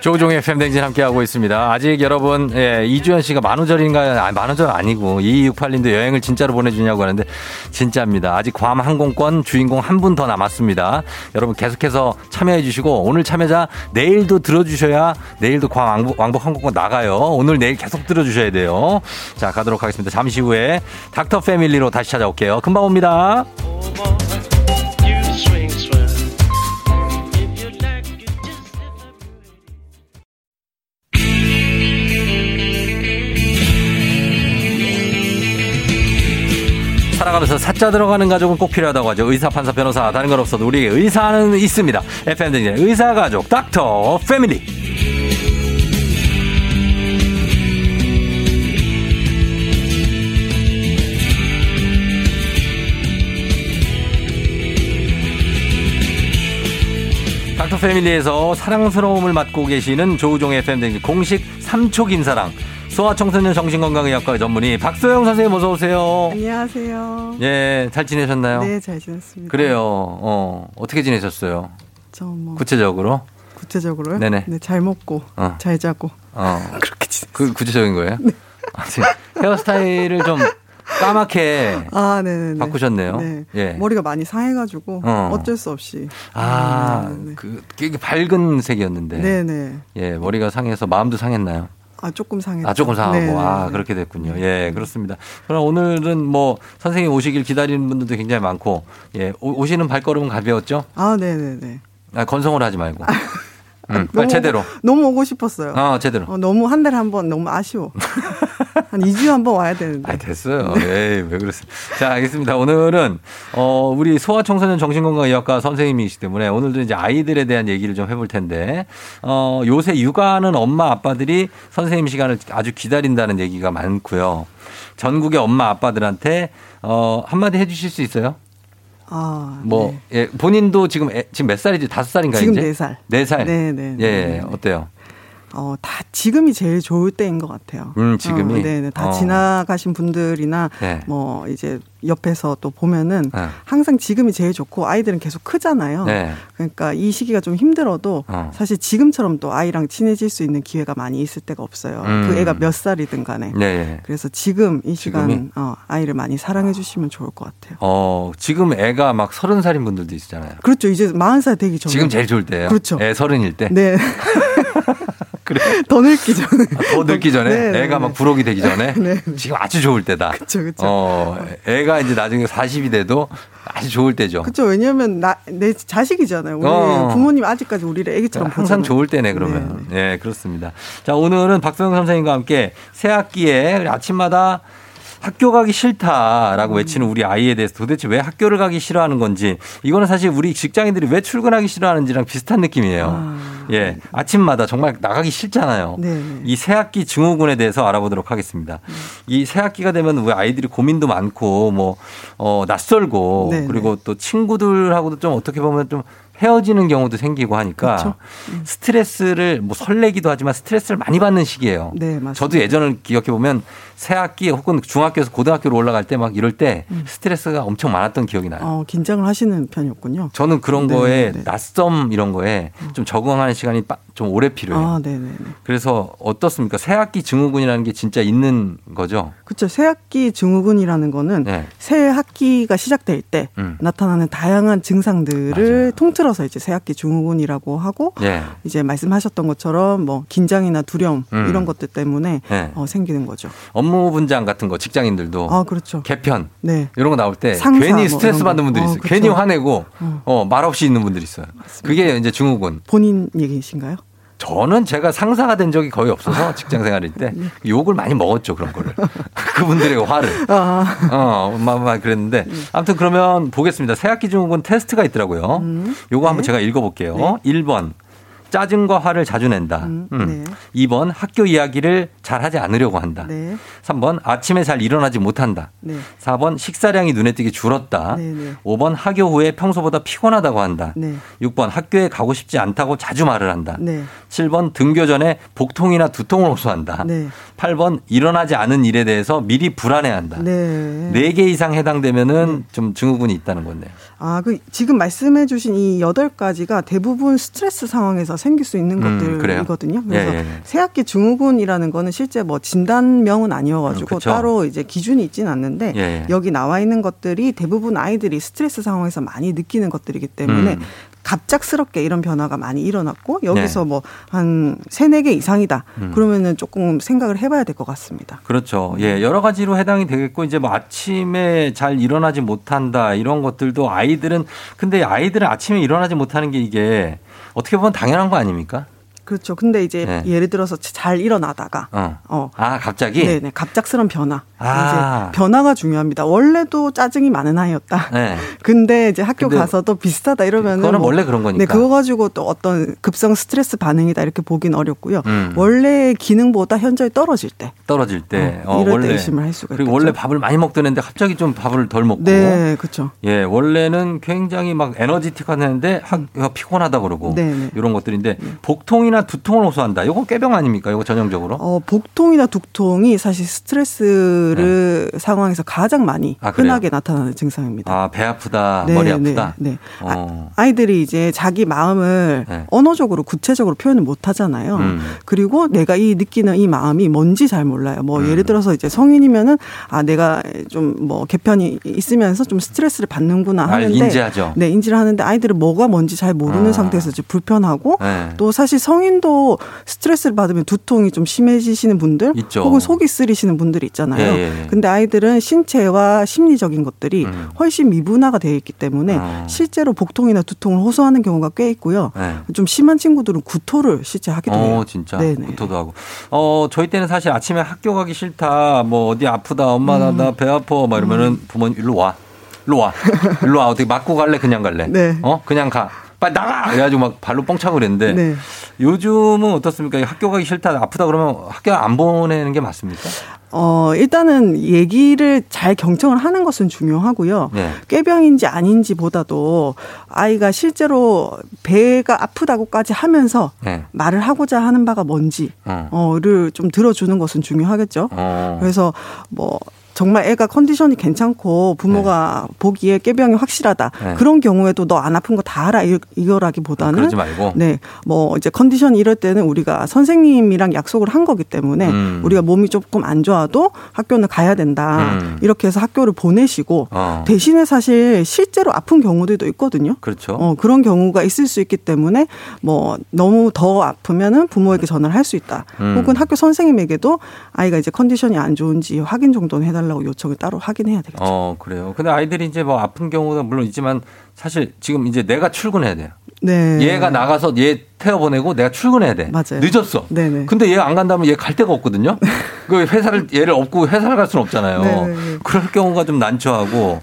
조종의 FM 댕진 함께하고 있습니다. 아직 여러분, 예, 이주연 씨가 만우절인가요? 아, 만우절 아니고, 2268님도 여행을 진짜로 보내주냐고 하는데, 진짜입니다. 아직 괌 항공권 주인공 한 분 더 남았습니다. 여러분 계속해서 참여해 주시고, 오늘 참여자 내일도 들어주셔야 내일도 괌 왕복, 왕복 항공권 나가요. 오늘 내일 계속 들어주셔야 돼요. 자, 가도록 하겠습니다. 잠시 후에 닥터 패밀리로 다시 찾아올게요. 금방 옵니다. 살아가면서 사자 들어가는 가족은 꼭 필요하다고 하죠. 의사, 판사, 변호사, 다른 건 없어도 우리 의사는 있습니다. FM 댕진 의사 가족 닥터 패밀리. 닥터 패밀리에서 사랑스러움을 맡고 계시는 조우종의 FM 댕진 공식 삼촉 인사랑 소아청소년 정신건강의학과 전문의 박소영 선생님 어서 오세요. 안녕하세요. 예, 잘 지내셨나요? 네, 잘 지냈습니다. 그래요. 어, 어떻게 지내셨어요? 저 뭐 구체적으로? 구체적으로요? 네네. 네, 잘 먹고 어. 잘 자고. 어. [LAUGHS] 그렇게 그 구체적인 거예요? 아, 지금 헤어스타일을 좀 까맣게 아, 네, 네. 바꾸셨네요. 네. 예. 머리가 많이 상해가지고 어. 어. 쩔수 없이. 아, 그 되게 밝은 색이었는데. 네, 네. 예, 머리가 상해서 마음도 상했나요? 아, 조금 상했죠. 아, 조금 상하고. 네, 네, 아, 네. 그렇게 됐군요. 예, 그렇습니다. 그럼 오늘은 뭐 선생님 오시길 기다리는 분들도 굉장히 많고, 예, 오- 오시는 발걸음은 가벼웠죠? 아, 네, 네, 네. 아, 건성으로 하지 말고. 음, 빨리 너무 제대로. 오고- 너무 오고 싶었어요. 어, 제대로. 어, 너무 한 달에 한 번 너무 아쉬워. [LAUGHS] 한 2주에 한 번 와야 되는데. 아, 됐어요. 에이, 왜 그러세요? 자, 알겠습니다. 오늘은, 어, 우리 소아청소년 정신건강의학과 선생님이시기 때문에 오늘도 이제 아이들에 대한 얘기를 좀 해볼 텐데, 어, 요새 육아하는 엄마, 아빠들이 선생님 시간을 아주 기다린다는 얘기가 많고요. 전국의 엄마, 아빠들한테, 어, 한마디 해 주실 수 있어요? 아, 뭐, 예, 본인도 지금, 애- 지금 몇 살이지? 다섯 살인가요? 지금? 네 살. 네 살? 네, 네, 예, 네, 네. 어때요? 어, 다 지금이 제일 좋을 때인 것 같아요. 음, 지금이? 어, 네네. 다 어. 지나가신 분들이나 네. 뭐 이제 옆에서 또 보면은 네. 항상 지금이 제일 좋고 아이들은 계속 크잖아요. 네. 그러니까 이 시기가 좀 힘들어도 어. 사실 지금처럼 또 아이랑 친해질 수 있는 기회가 많이 있을 때가 없어요. 음. 그 애가 몇 살이든 간에. 네. 그래서 지금 이 시간 지금이? 어, 아이를 많이 사랑해 주시면 좋을 것 같아요. 어, 지금 애가 막 서른 살인 분들도 있잖아요. 그렇죠. 이제 40살 되기 전에. 지금 제일 좋을 때예요. 그렇죠. 애 서른일 때. 네. [LAUGHS] [LAUGHS] 더 늙기 전에. 아, 더 늙기 전에 네, 네, 애가 네. 막 부록이 되기 전에 [LAUGHS] 네. 지금 아주 좋을 때다. 그쵸, 그쵸. 어, 애가 이제 나중에 40이 돼도 아주 좋을 때죠. 그렇죠. 왜냐하면 나 내 자식이잖아요. 우리 어. 부모님 아직까지 우리를 애기처럼 항상 보잖아요. 좋을 때네 그러면. 예, 그렇습니다. 자, 오늘은 박소영 선생님과 함께 새 학기에 아침마다 학교 가기 싫다라고 외치는 우리 아이에 대해서 도대체 왜 학교를 가기 싫어하는 건지 이거는 사실 우리 직장인들이 왜 출근하기 싫어하는지랑 비슷한 느낌이에요. 예, 아침마다 정말 나가기 싫잖아요. 네. 이 새학기 증후군에 대해서 알아보도록 하겠습니다. 이 새학기가 되면 왜 아이들이 고민도 많고 뭐 어, 낯설고 네, 그리고 또 친구들하고도 좀 어떻게 보면 좀 헤어지는 경우도 생기고 하니까 스트레스를 뭐 설레기도 하지만 스트레스를 많이 받는 시기예요. 네, 맞습니다. 저도 예전을 기억해 보면 새 학기 혹은 중학교에서 고등학교로 올라갈 때 막 이럴 때 스트레스가 엄청 많았던 기억이 나요. 어, 긴장을 하시는 편이었군요. 저는 그런 네, 거에 네. 낯섦 이런 거에 좀 적응하는 시간이 빠- 좀 오래 필요해요. 아, 네, 네. 그래서 어떻습니까? 새 학기 증후군이라는 게 진짜 있는 거죠? 그렇죠. 새 학기 증후군이라는 거는 네. 새 학기가 시작될 때 음. 나타나는 다양한 증상들을 통틀어 서 이제 새학기 증후군이라고 하고 예. 이제 말씀하셨던 것처럼 뭐 긴장이나 두려움 음. 이런 것들 때문에 네. 어, 생기는 거죠. 업무 분장 같은 거 직장인들도 아, 그렇죠. 개편 네. 이런 거 나올 때 괜히 뭐 스트레스 이런 받는 거. 분들이 어, 있어요. 그쵸. 괜히 화내고 어. 어, 말 없이 있는 분들이 있어요. 그게 이제 증후군. 본인 얘기이신가요? 저는 제가 상사가 된 적이 거의 없어서 직장 생활일 때 네. 욕을 많이 먹었죠 그런 거를 [LAUGHS] 그분들의 화를 아. 어, 막, 막 그랬는데 네. 아무튼 그러면 보겠습니다. 새학기 증후군 테스트가 있더라고요. 음. 요거 한번 제가 읽어볼게요. 1번 짜증과 화를 자주 낸다. 음. 네. 2번 학교 이야기를 잘 하지 않으려고 한다. 네. 3번 아침에 잘 일어나지 못한다. 네. 4번 식사량이 눈에 띄게 줄었다. 네, 네. 5번 학교 후에 평소보다 피곤하다고 한다. 네. 6번 학교에 가고 싶지 않다고 자주 말을 한다. 네. 7번 등교 전에 복통이나 두통을 호소한다. 네. 8번 일어나지 않은 일에 대해서 미리 불안해한다. 네. 네개 이상 해당되면은 좀 증후군이 있다는 건데. 아, 그 지금 말씀해 주신 이 여덟 가지가 대부분 스트레스 상황에서 생길 수 있는 음, 것들이거든요. 그래서 예, 예, 예. 새학기 증후군이라는 거는 실제 뭐 진단명은 아니어 가지고 음. 따로 이제 기준이 있지는 않는데 예, 예. 여기 나와 있는 것들이 대부분 아이들이 스트레스 상황에서 많이 느끼는 것들이기 때문에 음. 갑작스럽게 이런 변화가 많이 일어났고 여기서 네. 뭐한 세네 개 이상이다. 음. 그러면은 조금 생각을 해 봐야 될 것 같습니다. 그렇죠. 예, 여러 가지로 해당이 되겠고 이제 뭐 아침에 잘 일어나지 못한다 이런 것들도 아이들은 근데 아이들은 아침에 일어나지 못하는 게 이게 어떻게 보면 당연한 거 아닙니까? 그렇죠. 근데 이제 네. 예를 들어서 잘 일어나다가 어. 어. 아, 갑자기? 네네. 갑작스런 변화. 아. 이제 변화가 중요합니다. 원래도 짜증이 많은 아이였다. 네. [LAUGHS] 근데 이제 학교 근데 가서도 비슷하다 이러면은 그거는 뭐- 원래 그런 거니까. 네, 그거 가지고 또 어떤 급성 스트레스 반응이다 이렇게 보긴 어렵고요. 음. 원래 기능보다 현저히 떨어질 때. 떨어질 때 어, 이럴 때 의심을 할 수가 그리고 있겠죠. 원래 밥을 많이 먹던 애인데 갑자기 좀 밥을 덜 먹고 네, 그렇죠. 예, 원래는 굉장히 막 에너지틱한데 학- 피곤하다 그러고 네, 네. 이런 것들인데 복통이나 두통을 호소한다. 이거 꾀병 아닙니까? 이거 전형적으로? 어, 복통이나 두통이 사실 스트레스를 상황에서 가장 많이 네. 아? 흔하게 나타나는 증상입니다. 아, 배 아프다, 네, 머리 네, 아프다. 네. 어. 아 이들이 이제 자기 마음을 네. 언어적으로 구체적으로 표현을 못 하잖아요. 음. 그리고 내가 이 느끼는 이 마음이 뭔지 잘 몰라요. 뭐 음. 예를 들어서 이제 성인이면은 아 내가 좀 뭐 개편이 있으면서 좀 스트레스를 받는구나 아, 하는데 인지하죠. 네, 인지를 하는데 아이들은 뭐가 뭔지 잘 모르는 아. 상태에서 이제 불편하고 네. 또 사실 성인 도 스트레스를 받으면 두통이 좀 심해지시는 분들 있죠. 혹은 속이 쓰리시는 분들이 있잖아요. 예, 예, 예. 근데 아이들은 신체와 심리적인 것들이 음. 훨씬 미분화가 되어 있기 때문에 어. 실제로 복통이나 두통을 호소하는 경우가 꽤 있고요. 네. 좀 심한 친구들은 구토를 실제 하기도 해요. 어, 진짜. 네네. 구토도 하고. 어, 저희 때는 사실 아침에 학교 가기 싫다, 뭐 어디 아프다, 엄마 나, 음. 나배 아파, 막 이러면은 부모님 일로 와. 일로 와. 일로 와. 어떻게 맞고 갈래? 그냥 갈래? 네. 어? 그냥 가. 빨리 나가! 그래가지고 막 발로 뻥 차고 그랬는데. 네. 요즘은 어떻습니까? 학교 가기 싫다, 아프다 그러면 학교 안 보내는 게 맞습니까? 어, 일단은 얘기를 잘 경청을 하는 것은 중요하고요. 네. 꾀병인지 아닌지 보다도 아이가 실제로 배가 아프다고까지 하면서 네. 말을 하고자 하는 바가 뭔지, 어. 어,를 좀 들어주는 것은 중요하겠죠. 어. 그래서 뭐 정말 애가 컨디션이 괜찮고 부모가 보기에 꾀병이 확실하다. 네. 그런 경우에도 너 안 아픈 거 다 알아 이- 이거라기보다는 그러지 말고. 네. 뭐 이제 컨디션이 이럴 때는 우리가 선생님이랑 약속을 한 거기 때문에 음. 우리가 몸이 조금 안 좋아도 학교는 가야 된다. 음. 이렇게 해서 학교를 보내시고 어. 대신에 사실 실제로 아픈 경우들도 있거든요. 그렇죠. 어, 그런 경우가 있을 수 있기 때문에 뭐 너무 더 아프면은 부모에게 전화를 할 수 있다. 음. 혹은 학교 선생님에게도 아이가 이제 컨디션이 안 좋은지 확인 정도는 해달라 고 요청을 따로 확인해야 되겠죠. 어, 그래요. 근데 아이들이 이제 뭐 아픈 경우도 물론 있지만 사실 지금 이제 내가 출근해야 돼요. 네. 얘가 나가서 얘 태워 보내고 내가 출근해야 돼. 맞아요. 늦었어. 네네. 근데 얘 안 간다면 얘 갈 데가 없거든요. [LAUGHS] 그 회사를 얘를 업고 회사를 갈 수는 없잖아요. 네네. 그럴 경우가 좀 난처하고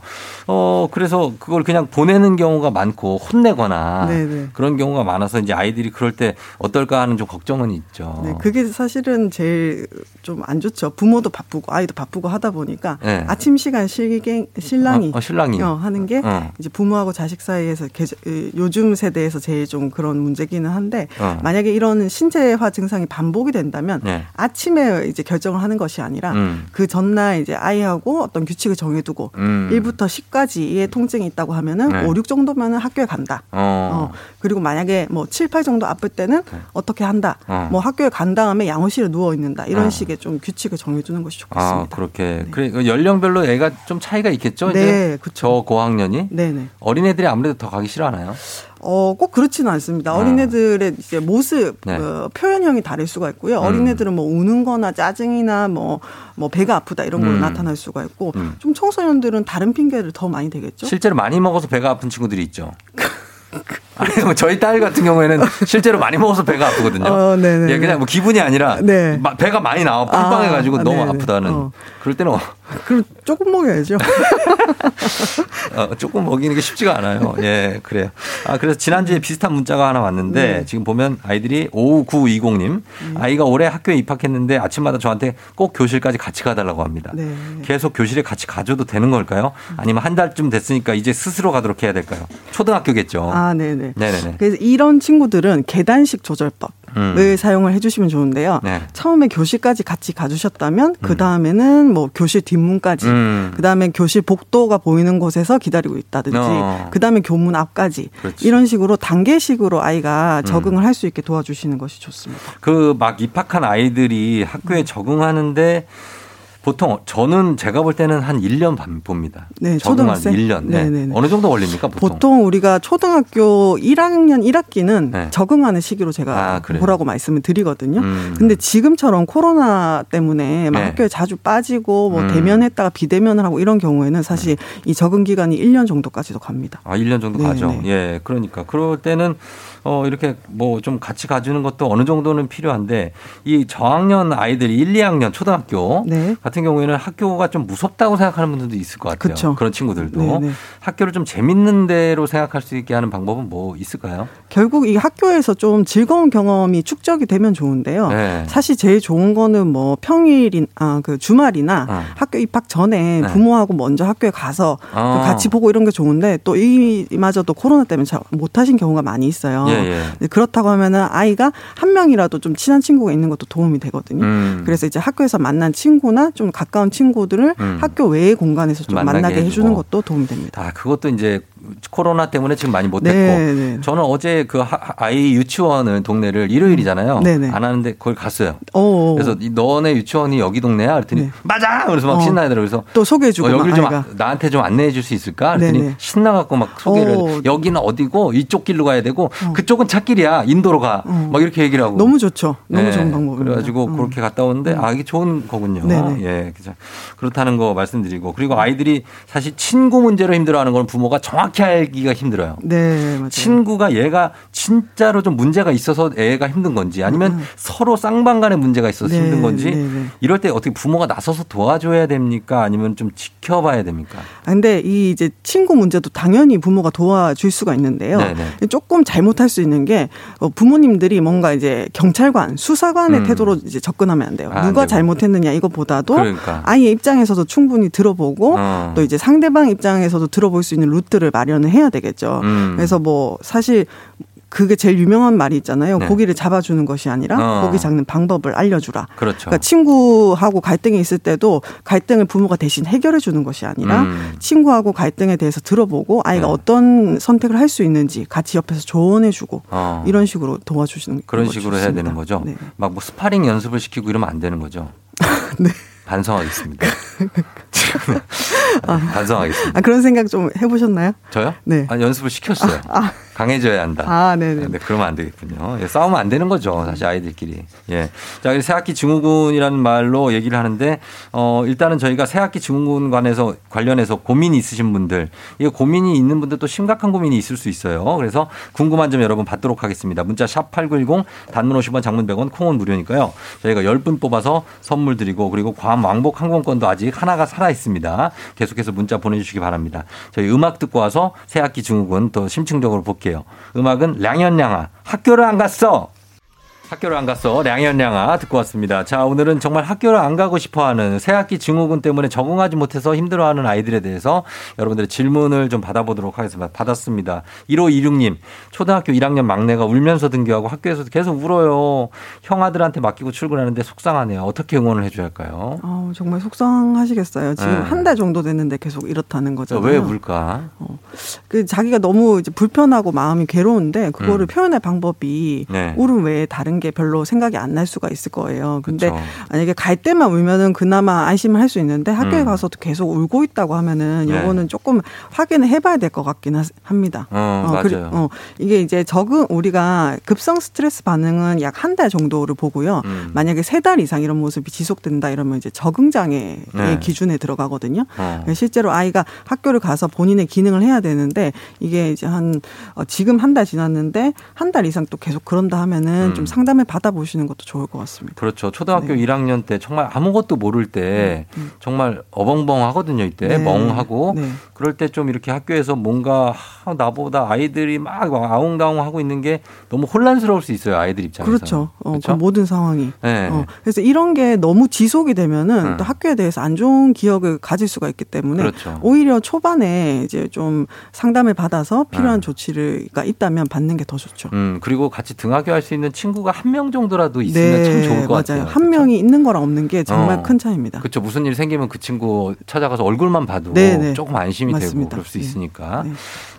어 그래서 그걸 그냥 보내는 경우가 많고 혼내거나 네네. 그런 경우가 많아서 이제 아이들이 그럴 때 어떨까 하는 좀 걱정은 있죠. 네, 그게 사실은 제일 좀 안 좋죠. 부모도 바쁘고 아이도 바쁘고 하다 보니까 네. 아침 시간 실갱 신랑이 어, 어, 신랑이. 어, 하는 게 어. 이제 부모하고 자식 사이에서 개- 이, 요즘 세대에서 제일 좀 그런 문제기는 한데 어. 만약에 이런 신체화 증상이 반복이 된다면 네. 아침에 이제 결정을 하는 것이 아니라 음. 그 전날 이제 아이하고 어떤 규칙을 정해두고 음. 1부터 10까지의 통증이 있다고 하면은 네. 5, 6 정도면은 학교에 간다. 어. 어, 그리고 만약에 뭐 7, 8 정도 아플 때는 어떻게 한다. 어. 뭐 학교에 간 다음에 양호실에 누워 있는다. 이런 어. 식의 좀 규칙을 정해주는 것이 아, 좋겠습니다. 그렇게. 그래, 그 연령별로 애가 좀 차이가 있겠죠? 네, 저 고학년이? 네네. 어린애들이 아무래도 더 가기 싫어하나요? 어, 꼭 그렇지는 않습니다. 어. 어린애들의 이제 모습, 네. 어, 표현형이 다를 수가 있고요. 음. 어린애들은 뭐 우는 거나 짜증이나 뭐, 뭐 배가 아프다 이런 걸로 음. 나타날 수가 있고, 음. 좀 청소년들은 다른 핑계를 더 많이 대겠죠? 실제로 많이 먹어서 배가 아픈 친구들이 있죠. [LAUGHS] 아니, 뭐 저희 딸 같은 경우에는 실제로 많이 먹어서 배가 아프거든요. 어, 네네. 예, 그냥 뭐 기분이 아니라 네. 마- 배가 많이 나와 빵빵해가지고 아, 너무 네네. 아프다는. 어. 그럴 때는 어, 그럼 조금 먹여야죠. [LAUGHS] 어, 조금 먹이는 게 쉽지가 않아요. 예, 그래요. 아, 그래서 지난주에 비슷한 문자가 하나 왔는데 네. 지금 보면 아이들이 5920님 아이가 올해 학교에 입학했는데 아침마다 저한테 꼭 교실까지 같이 가달라고 합니다. 네. 계속 교실에 같이 가줘도 되는 걸까요? 아니면 한 달쯤 됐으니까 이제 스스로 가도록 해야 될까요? 초등학교겠죠. 아, 네네. 네네네. 그래서 이런 친구들은 계단식 조절법 을 음. 사용을 해주시면 좋은데요. 네. 처음에 교실까지 같이 가주셨다면 그 다음에는 뭐 교실 뒷문까지, 음. 그 다음에 교실 복도가 보이는 곳에서 기다리고 있다든지, 어. 그 다음에 교문 앞까지 그렇지. 이런 식으로 단계식으로 아이가 음. 적응을 할수 있게 도와주시는 것이 좋습니다. 그 막 입학한 아이들이 음. 학교에 적응하는데 보통 저는 제가 볼 때는 한 1년 반 봅니다. 네, 초등학생? 1년. 네. 네네네. 어느 정도 걸립니까, 보통? 보통 우리가 초등학교 1학년 1학기는 네. 적응하는 시기로 제가 아? 보라고 말씀을 드리거든요. 음. 근데 지금처럼 코로나 때문에 막 네. 학교에 자주 빠지고 뭐 음. 대면했다가 비대면을 하고 이런 경우에는 사실 이 적응 기간이 1년 정도까지도 갑니다. 아, 1년 정도 네, 가죠. 네. 예. 그러니까. 그럴 때는 어, 이렇게 뭐 좀 같이 가주는 것도 어느 정도는 필요한데 이 저학년 아이들이 1, 2학년 초등학교 네. 같은 경우에는 학교가 좀 무섭다고 생각하는 분들도 있을 것 같아요. 그쵸. 그런 친구들도. 네, 네. 학교를 좀 재밌는 대로 생각할 수 있게 하는 방법은 뭐 있을까요? 결국 이 학교에서 좀 즐거운 경험이 축적이 되면 좋은데요. 네. 사실 제일 좋은 거는 뭐 평일인 아 그 주말이나 어. 학교 입학 전에 네. 부모하고 먼저 학교에 가서 어. 같이 보고 이런 게 좋은데 또 이마저도 코로나 때문에 잘 못하신 경우가 많이 있어요. 예, 예. 그렇다고 하면은 아이가 한 명이라도 좀 친한 친구가 있는 것도 도움이 되거든요. 음. 그래서 이제 학교에서 만난 친구나 좀 가까운 친구들을 음. 학교 외의 공간에서 좀 만나게 만나게, 해주는. 것도 도움이 됩니다. 아, 그것도 이제 코로나 때문에 지금 많이 못했고. 네, 네. 저는 어제 그 하- 아이 유치원을 동네를 일요일이잖아요. 네, 네. 안 하는데 거기 갔어요. 오. 그래서 이 너네 유치원이 여기 동네야? 그랬더니 네. 맞아! 그래서 막 어. 신나더라고요. 그래서 또 소개해 주고 어, 여기를 막 좀. 아- 나한테 좀 안내해 줄 수 있을까? 그랬더니 네네. 신나 갖고 막 소개를 오. 해서 여기는 어디고 이쪽 길로 가야 되고 그쪽은 찻길이야. 인도로 가. 어. 막 이렇게 얘기를 하고. 너무 좋죠. 너무 네. 좋은 방법입니다. 그래 가지고 음. 그렇게 갔다 오는데 아 이게 좋은 거군요. 네네. 예. 그렇다는 거 말씀드리고 그리고 아이들이 사실 친구 문제로 힘들어하는 건 부모가 정확히 알기가 힘들어요. 네, 맞아요. 친구가 얘가 진짜로 좀 문제가 있어서 애가 힘든 건지 아니면 음. 서로 쌍방 간에 문제가 있어서 네, 힘든 건지 네, 네. 이럴 때 어떻게 부모가 나서서 도와줘야 됩니까? 아니면 좀 지켜봐야 됩니까? 아, 근데 이 이제 친구 문제도 당연히 부모가 도와줄 수가 있는데요. 네네. 조금 잘못할 수 있는 게 어, 부모님들이 뭔가 이제 경찰관, 수사관의 음. 태도로 이제 접근하면 안 돼요. 아, 안 누가 되고. 잘못했느냐 이거보다도 그러니까. 아이의 입장에서도 충분히 들어보고 어. 또 이제 상대방 입장에서도 들어볼 수 있는 루트를 마련을 해야 되겠죠. 음. 그래서 뭐 사실 그게 제일 유명한 말이 있잖아요. 네. 고기를 잡아주는 것이 아니라 어. 고기 잡는 방법을 알려주라. 그렇죠. 그러니까 친구하고 갈등이 있을 때도 갈등을 부모가 대신 해결해 주는 것이 아니라 음. 친구하고 갈등에 대해서 들어보고 아이가 네. 어떤 선택을 할 수 있는지 같이 옆에서 조언해 주고 어. 이런 식으로 도와주시는 그런 거 식으로 해야 좋습니다. 되는 거죠. 네. 막뭐 스파링 연습을 시키고 이러면 안 되는 거죠. [LAUGHS] 네. 반성하겠습니다. [LAUGHS] [LAUGHS] 반성하겠습니다. 아, 그런 생각 좀 해보셨나요? 저요? 네. 아, 연습을 시켰어요. 아. 강해져야 한다. 아, 네네. 네, 그러면 안 되겠군요. 예, 싸우면 안 되는 거죠. 사실 아이들끼리. 예. 자, 새학기 증후군이라는 말로 얘기를 하는데, 어, 일단은 저희가 새학기 증후군 관해서, 관련해서 고민이 있으신 분들, 이 고민이 있는 분들 또 심각한 고민이 있을 수 있어요. 그래서 궁금한 점 여러분 받도록 하겠습니다. 문자 샵8910 단문 50원 장문 100원 콩은 무료니까요. 저희가 10분 뽑아서 선물 드리고 그리고 괌 왕복 항공권도 아직 하나가 살아 있습니다. 계속해서 문자 보내주시기 바랍니다. 저희 음악 듣고 와서 새학기 증후군 또 심층적으로 볼게요. 음악은 량현량아 학교를 안 갔어. 학교를 안 갔어. 량현량아 듣고 왔습니다. 자, 오늘은 정말 학교를 안 가고 싶어 하는 새학기 증후군 때문에 적응하지 못해서 힘들어하는 아이들에 대해서 여러분들의 질문을 좀 받아보도록 하겠습니다. 받았습니다. 1526님, 초등학교 1학년 막내가 울면서 등교하고 학교에서도 계속 울어요. 형 아들한테 맡기고 출근하는데 속상하네요. 어떻게 응원을 해줘야 할까요? 어, 정말 속상하시겠어요. 지금 네. 한달 정도 됐는데 계속 이렇다는 거잖아요. 왜 울까? 그 자기가 너무 불편하고 마음이 괴로운데 그거를 음. 표현할 방법이 네. 울음 외에 다른 게 별로 생각이 안 날 수가 있을 거예요. 근데 그쵸. 만약에 갈 때만 울면은 그나마 안심을 할 수 있는데 학교에 음. 가서도 계속 울고 있다고 하면은 네. 요거는 조금 확인을 해봐야 될 것 같긴 하- 합니다. 어, 그리- 맞아요. 어, 이게 이제 적응 우리가 급성 스트레스 반응은 약 한 달 정도를 보고요. 음. 만약에 세 달 이상 이런 모습이 지속된다 이러면 이제 적응 장애의 네. 기준에 들어가거든요. 어. 실제로 아이가 학교를 가서 본인의 기능을 해야 되는데 이게 이제 한 어, 지금 한 달 지났는데 한 달 이상 또 계속 그런다 하면은 음. 좀 상 담을 받아보시는 것도 좋을 것 같습니다. 그렇죠. 초등학교 네. 1학년 때 정말 아무것도 모를 때 정말 어벙벙하거든요. 이때 네. 멍하고 네. 그럴 때 좀 이렇게 학교에서 뭔가 하, 나보다 아이들이 막 아웅다웅 하고 있는 게 너무 혼란스러울 수 있어요. 아이들 입장에서. 그렇죠. 어, 그 그렇죠? 모든 상황이. 네. 어, 그래서 이런 게 너무 지속이 되면은 음. 또 학교에 대해서 안 좋은 기억을 가질 수가 있기 때문에 그렇죠. 오히려 초반에 이제 좀 상담을 받아서 필요한 음. 조치가 있다면 받는 게 더 좋죠. 음, 그리고 같이 등하교할 수 있는 친구가 한 명 정도라도 있으면 참 좋을 것 맞아요. 같아요. 한 명이 있는 거랑 없는 게 정말 어. 큰 차이입니다. 그렇죠. 무슨 일 생기면 그 친구 찾아가서 얼굴만 봐도 네, 네. 조금 안심이 되고 맞습니다. 그럴 수 네. 있으니까.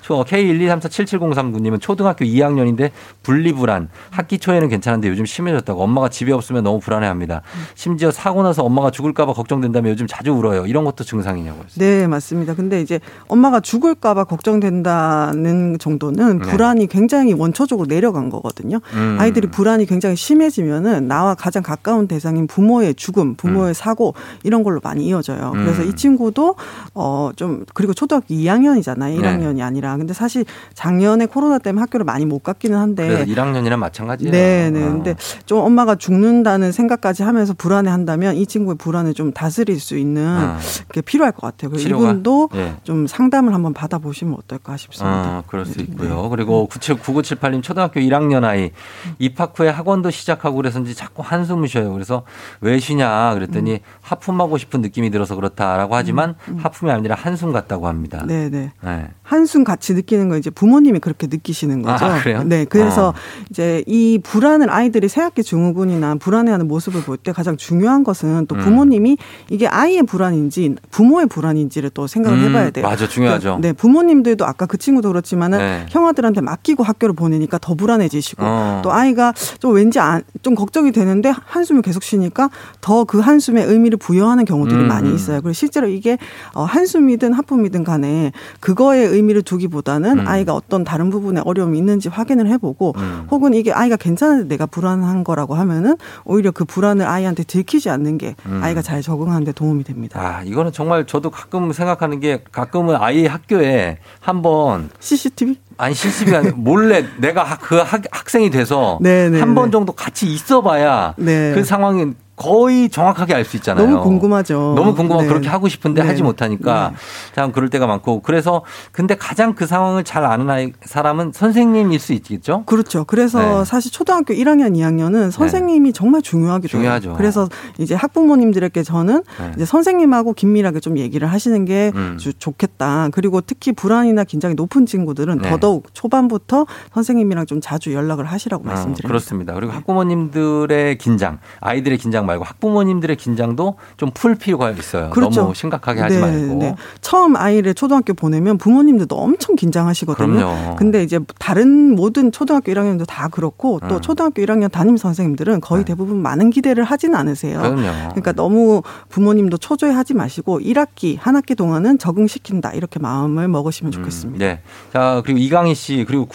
네. 초 K123477039님은 초등학교 2학년인데 분리불안. 학기 초에는 괜찮은데 요즘 심해졌다고. 엄마가 집에 없으면 너무 불안해합니다. 심지어 사고 나서 엄마가 죽을까봐 걱정된다며 요즘 자주 울어요. 이런 것도 증상이냐고 했어요. 네, 맞습니다. 근데 이제 엄마가 죽을까봐 걱정된다는 정도는 네. 불안이 굉장히 원초적으로 내려간 거거든요. 음. 아이들이 불안이 굉장히 심해지면은 나와 가장 가까운 대상인 부모의 죽음, 부모의 사고 이런 걸로 많이 이어져요. 그래서 음. 이 친구도 어 좀 그리고 초등학교 2학년이잖아요. 네. 1학년이 아니라. 근데 사실 작년에 코로나 때문에 학교를 많이 못 갔기는 한데 그래서 1학년이랑 마찬가지예요. 네, 네. 어. 근데 좀 엄마가 죽는다는 생각까지 하면서 불안해 한다면 이 친구의 불안을 좀 다스릴 수 있는 어. 게 필요할 것 같아요. 그래서 치료가? 이분도 예. 좀 상담을 한번 받아 보시면 어떨까 싶습니다. 어, 그럴 수 있고요. 그리고 979978님 초등학교 1학년 아이 입학 후에 학원도 시작하고 그래서인지 자꾸 한숨을 쉬어요. 그래서 왜 쉬냐 그랬더니 하품하고 싶은 느낌이 들어서 그렇다라고 하지만 하품이 아니라 한숨 같다고 합니다. 네, 네. 네. 한숨 같이 느끼는 건 이제 부모님이 그렇게 느끼시는 거죠. 아, 그래요? 네, 그래서 어. 이제 이 불안을 아이들이 새학기 증후군이나 불안해하는 모습을 볼 때 가장 중요한 것은 또 음. 부모님이 이게 아이의 불안인지 부모의 불안인지를 또 생각을 음, 해봐야 돼요. 맞아, 중요하죠. 네, 부모님들도 아까 그 친구도 그렇지만은 네. 형아들한테 맡기고 학교를 보내니까 더 불안해지시고 어. 또 아이가 좀 왠지 안, 좀 걱정이 되는데 한숨을 계속 쉬니까 더 그 한숨에 의미를 부여하는 경우들이 음, 많이 음. 있어요. 그리고 실제로 이게 어, 한숨이든 하품이든 간에 그거에 의미를 두기보다 는 음. 아이가 어떤 다른 부분에 어려움이 있는지 확인을 해보고 음. 혹은 이게 아이가 괜찮은데 내가 불안한 거라고 하면은 오히려 그 불안을 아이한테 들키지 않는 게 음. 아이가 잘 적응하는 데 도움이 됩니다. 아, 이거는 정말 저도 가끔 생각하는 게 가끔은 아이 학교에 한번 CCTV? 아니 CCTV가 아니라 몰래 내가 학- 그 학, 학생이 돼서 네, 네, 한번 네. 정도 같이 있어봐야 네. 그 상황이 거의 정확하게 알 수 있잖아요. 너무 궁금하죠. 너무 궁금하고 네. 그렇게 하고 싶은데 네. 하지 못하니까 참 그럴 때가 많고 그래서 근데 가장 그 상황을 잘 아는 아이 사람은 선생님일 수 있겠죠? 그렇죠. 그래서 네. 사실 초등학교 1학년, 2학년은 선생님이 정말 중요하기도 중요하죠. 그래서 이제 학부모님들에게 저는 네. 이제 선생님하고 긴밀하게 좀 얘기를 하시는 게 음. 주- 좋겠다. 그리고 특히 불안이나 긴장이 높은 친구들은 네. 더더욱 초반부터 선생님이랑 좀 자주 연락을 하시라고 어, 말씀드립니다. 그렇습니다. 그리고 학부모님들의 긴장, 아이들의 긴장 말고 학부모님들의 긴장도 좀 풀 필요가 있어요. 그렇죠. 너무 심각하게 하지 네, 말고. 네. 처음 아이를 초등학교 보내면 부모님들도 엄청 긴장하시거든요. 그럼요. 근데 이제 다른 모든 초등학교 1학년도 다 그렇고 또 음. 초등학교 1학년 담임 선생님들은 거의 대부분 많은 기대를 하진 않으세요. 그럼요. 그러니까 너무 부모님도 초조해하지 마시고 1학기 한 학기 동안은 적응시킨다 이렇게 마음을 먹으시면 좋겠습니다. 네. 자, 그리고 이강희 씨, 그리고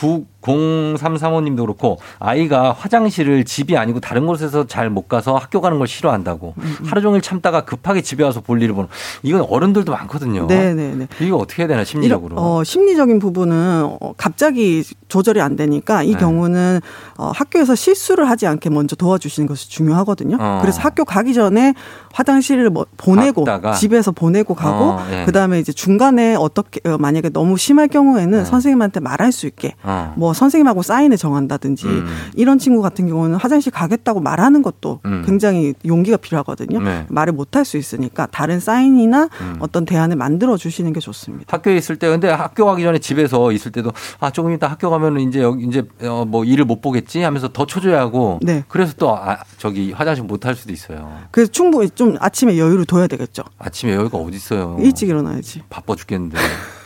0335님도 그렇고 아이가 화장실을 집이 아니고 다른 곳에서 잘 못 가서 학교 가는 걸 싫어한다고 음, 하루 종일 참다가 급하게 집에 와서 볼 일을 보는 이건 어른들도 많거든요. 네네네. 이거 어떻게 해야 되나 심리적으로. 이런, 어, 심리적인 부분은 어, 갑자기 조절이 안 되니까 이 네. 경우는 어, 학교에서 실수를 하지 않게 먼저 도와주시는 것이 중요하거든요. 어. 그래서 학교 가기 전에 화장실을 뭐 보내고 갔다가. 집에서 보내고 가고 어, 예. 그다음에 이제 중간에 어떻게 어, 만약에 너무 심할 경우에는 네. 선생님한테 말할 수 있게 어. 뭐 선생님하고 사인을 정한다든지 음. 이런 친구 같은 경우는 화장실 가겠다고 말하는 것도 음. 굉장히 용기가 필요하거든요. 네. 말을 못 할 수 있으니까 다른 사인이나 음. 어떤 대안을 만들어 주시는 게 좋습니다. 학교에 있을 때 근데 학교 가기 전에 집에서 있을 때도 아 조금 이따 학교 가면은 이제 여기 이제 어, 뭐 일을 못 보겠지 하면서 더 초조해 하고 네. 그래서 또 아, 저기 화장실 못 할 수도 있어요. 그래서 충분히 좀 아침에 여유를 둬야 되겠죠. 아침에 여기가 어디 있어요? 일찍 일어나야지. 바빠 죽겠는데 [LAUGHS]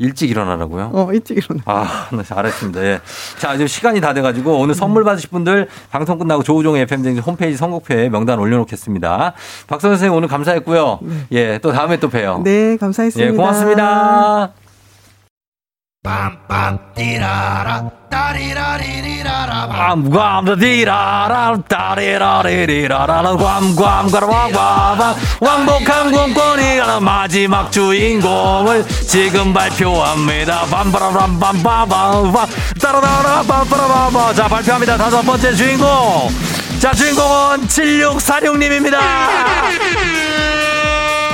일찍 일어나라고요? 어, 일찍 일어나. 아, 네, 알았습니다. 예. 자, 이제 시간이 다 돼가지고 오늘 선물 받으실 분들 방송 끝나고 조우종의 FM등 홈페이지 선곡표에 명단 올려놓겠습니다. 박선 선생님 오늘 감사했고요. 예, 또 다음에 또 봬요. 네, 감사했습니다. 예, 고맙습니다. 빰 감다디라라 따리라리리라라 꽝꽝가라왕꽝 왕복한 공권이 가는 마지막 주인공을 지금 발표합니다. 빰빠라빰빰빰빰. 따라라라 빰빠라빰빰 자 발표합니다. 다섯 번째 주인공. 자 주인공은 7646님입니다 [LAUGHS]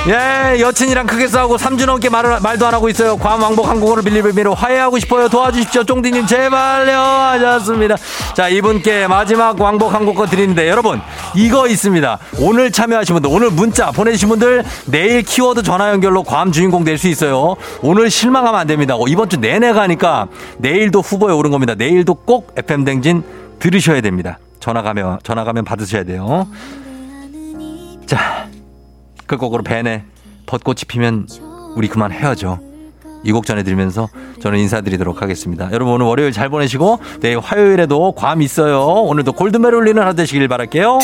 예, 여친이랑 크게 싸우고 3주 넘게 말을, 말도 안 하고 있어요. 괌 왕복 항공으로 빌리빌미로 화해하고 싶어요. 도와주십시오. 쫑디님, 제발요. 하셨습니다. 자, 이분께 마지막 왕복 항공권 드리는데, 여러분, 이거 있습니다. 오늘 참여하신 분들, 오늘 문자 보내주신 분들, 내일 키워드 전화 연결로 괌 주인공 될 수 있어요. 오늘 실망하면 안 됩니다. 어, 이번 주 내내 가니까 내일도 후보에 오른 겁니다. 내일도 꼭 FM댕진 들으셔야 됩니다. 전화 가면, 전화 가면 받으셔야 돼요. 자, 끝곡으로 벤의 벚꽃이 피면 우리 그만 헤어져. 이 곡 전해드리면서 저는 인사드리도록 하겠습니다. 여러분 오늘 월요일 잘 보내시고 내일 화요일에도 괌 있어요. 오늘도 골든벨 울리는 하루 되시길 바랄게요.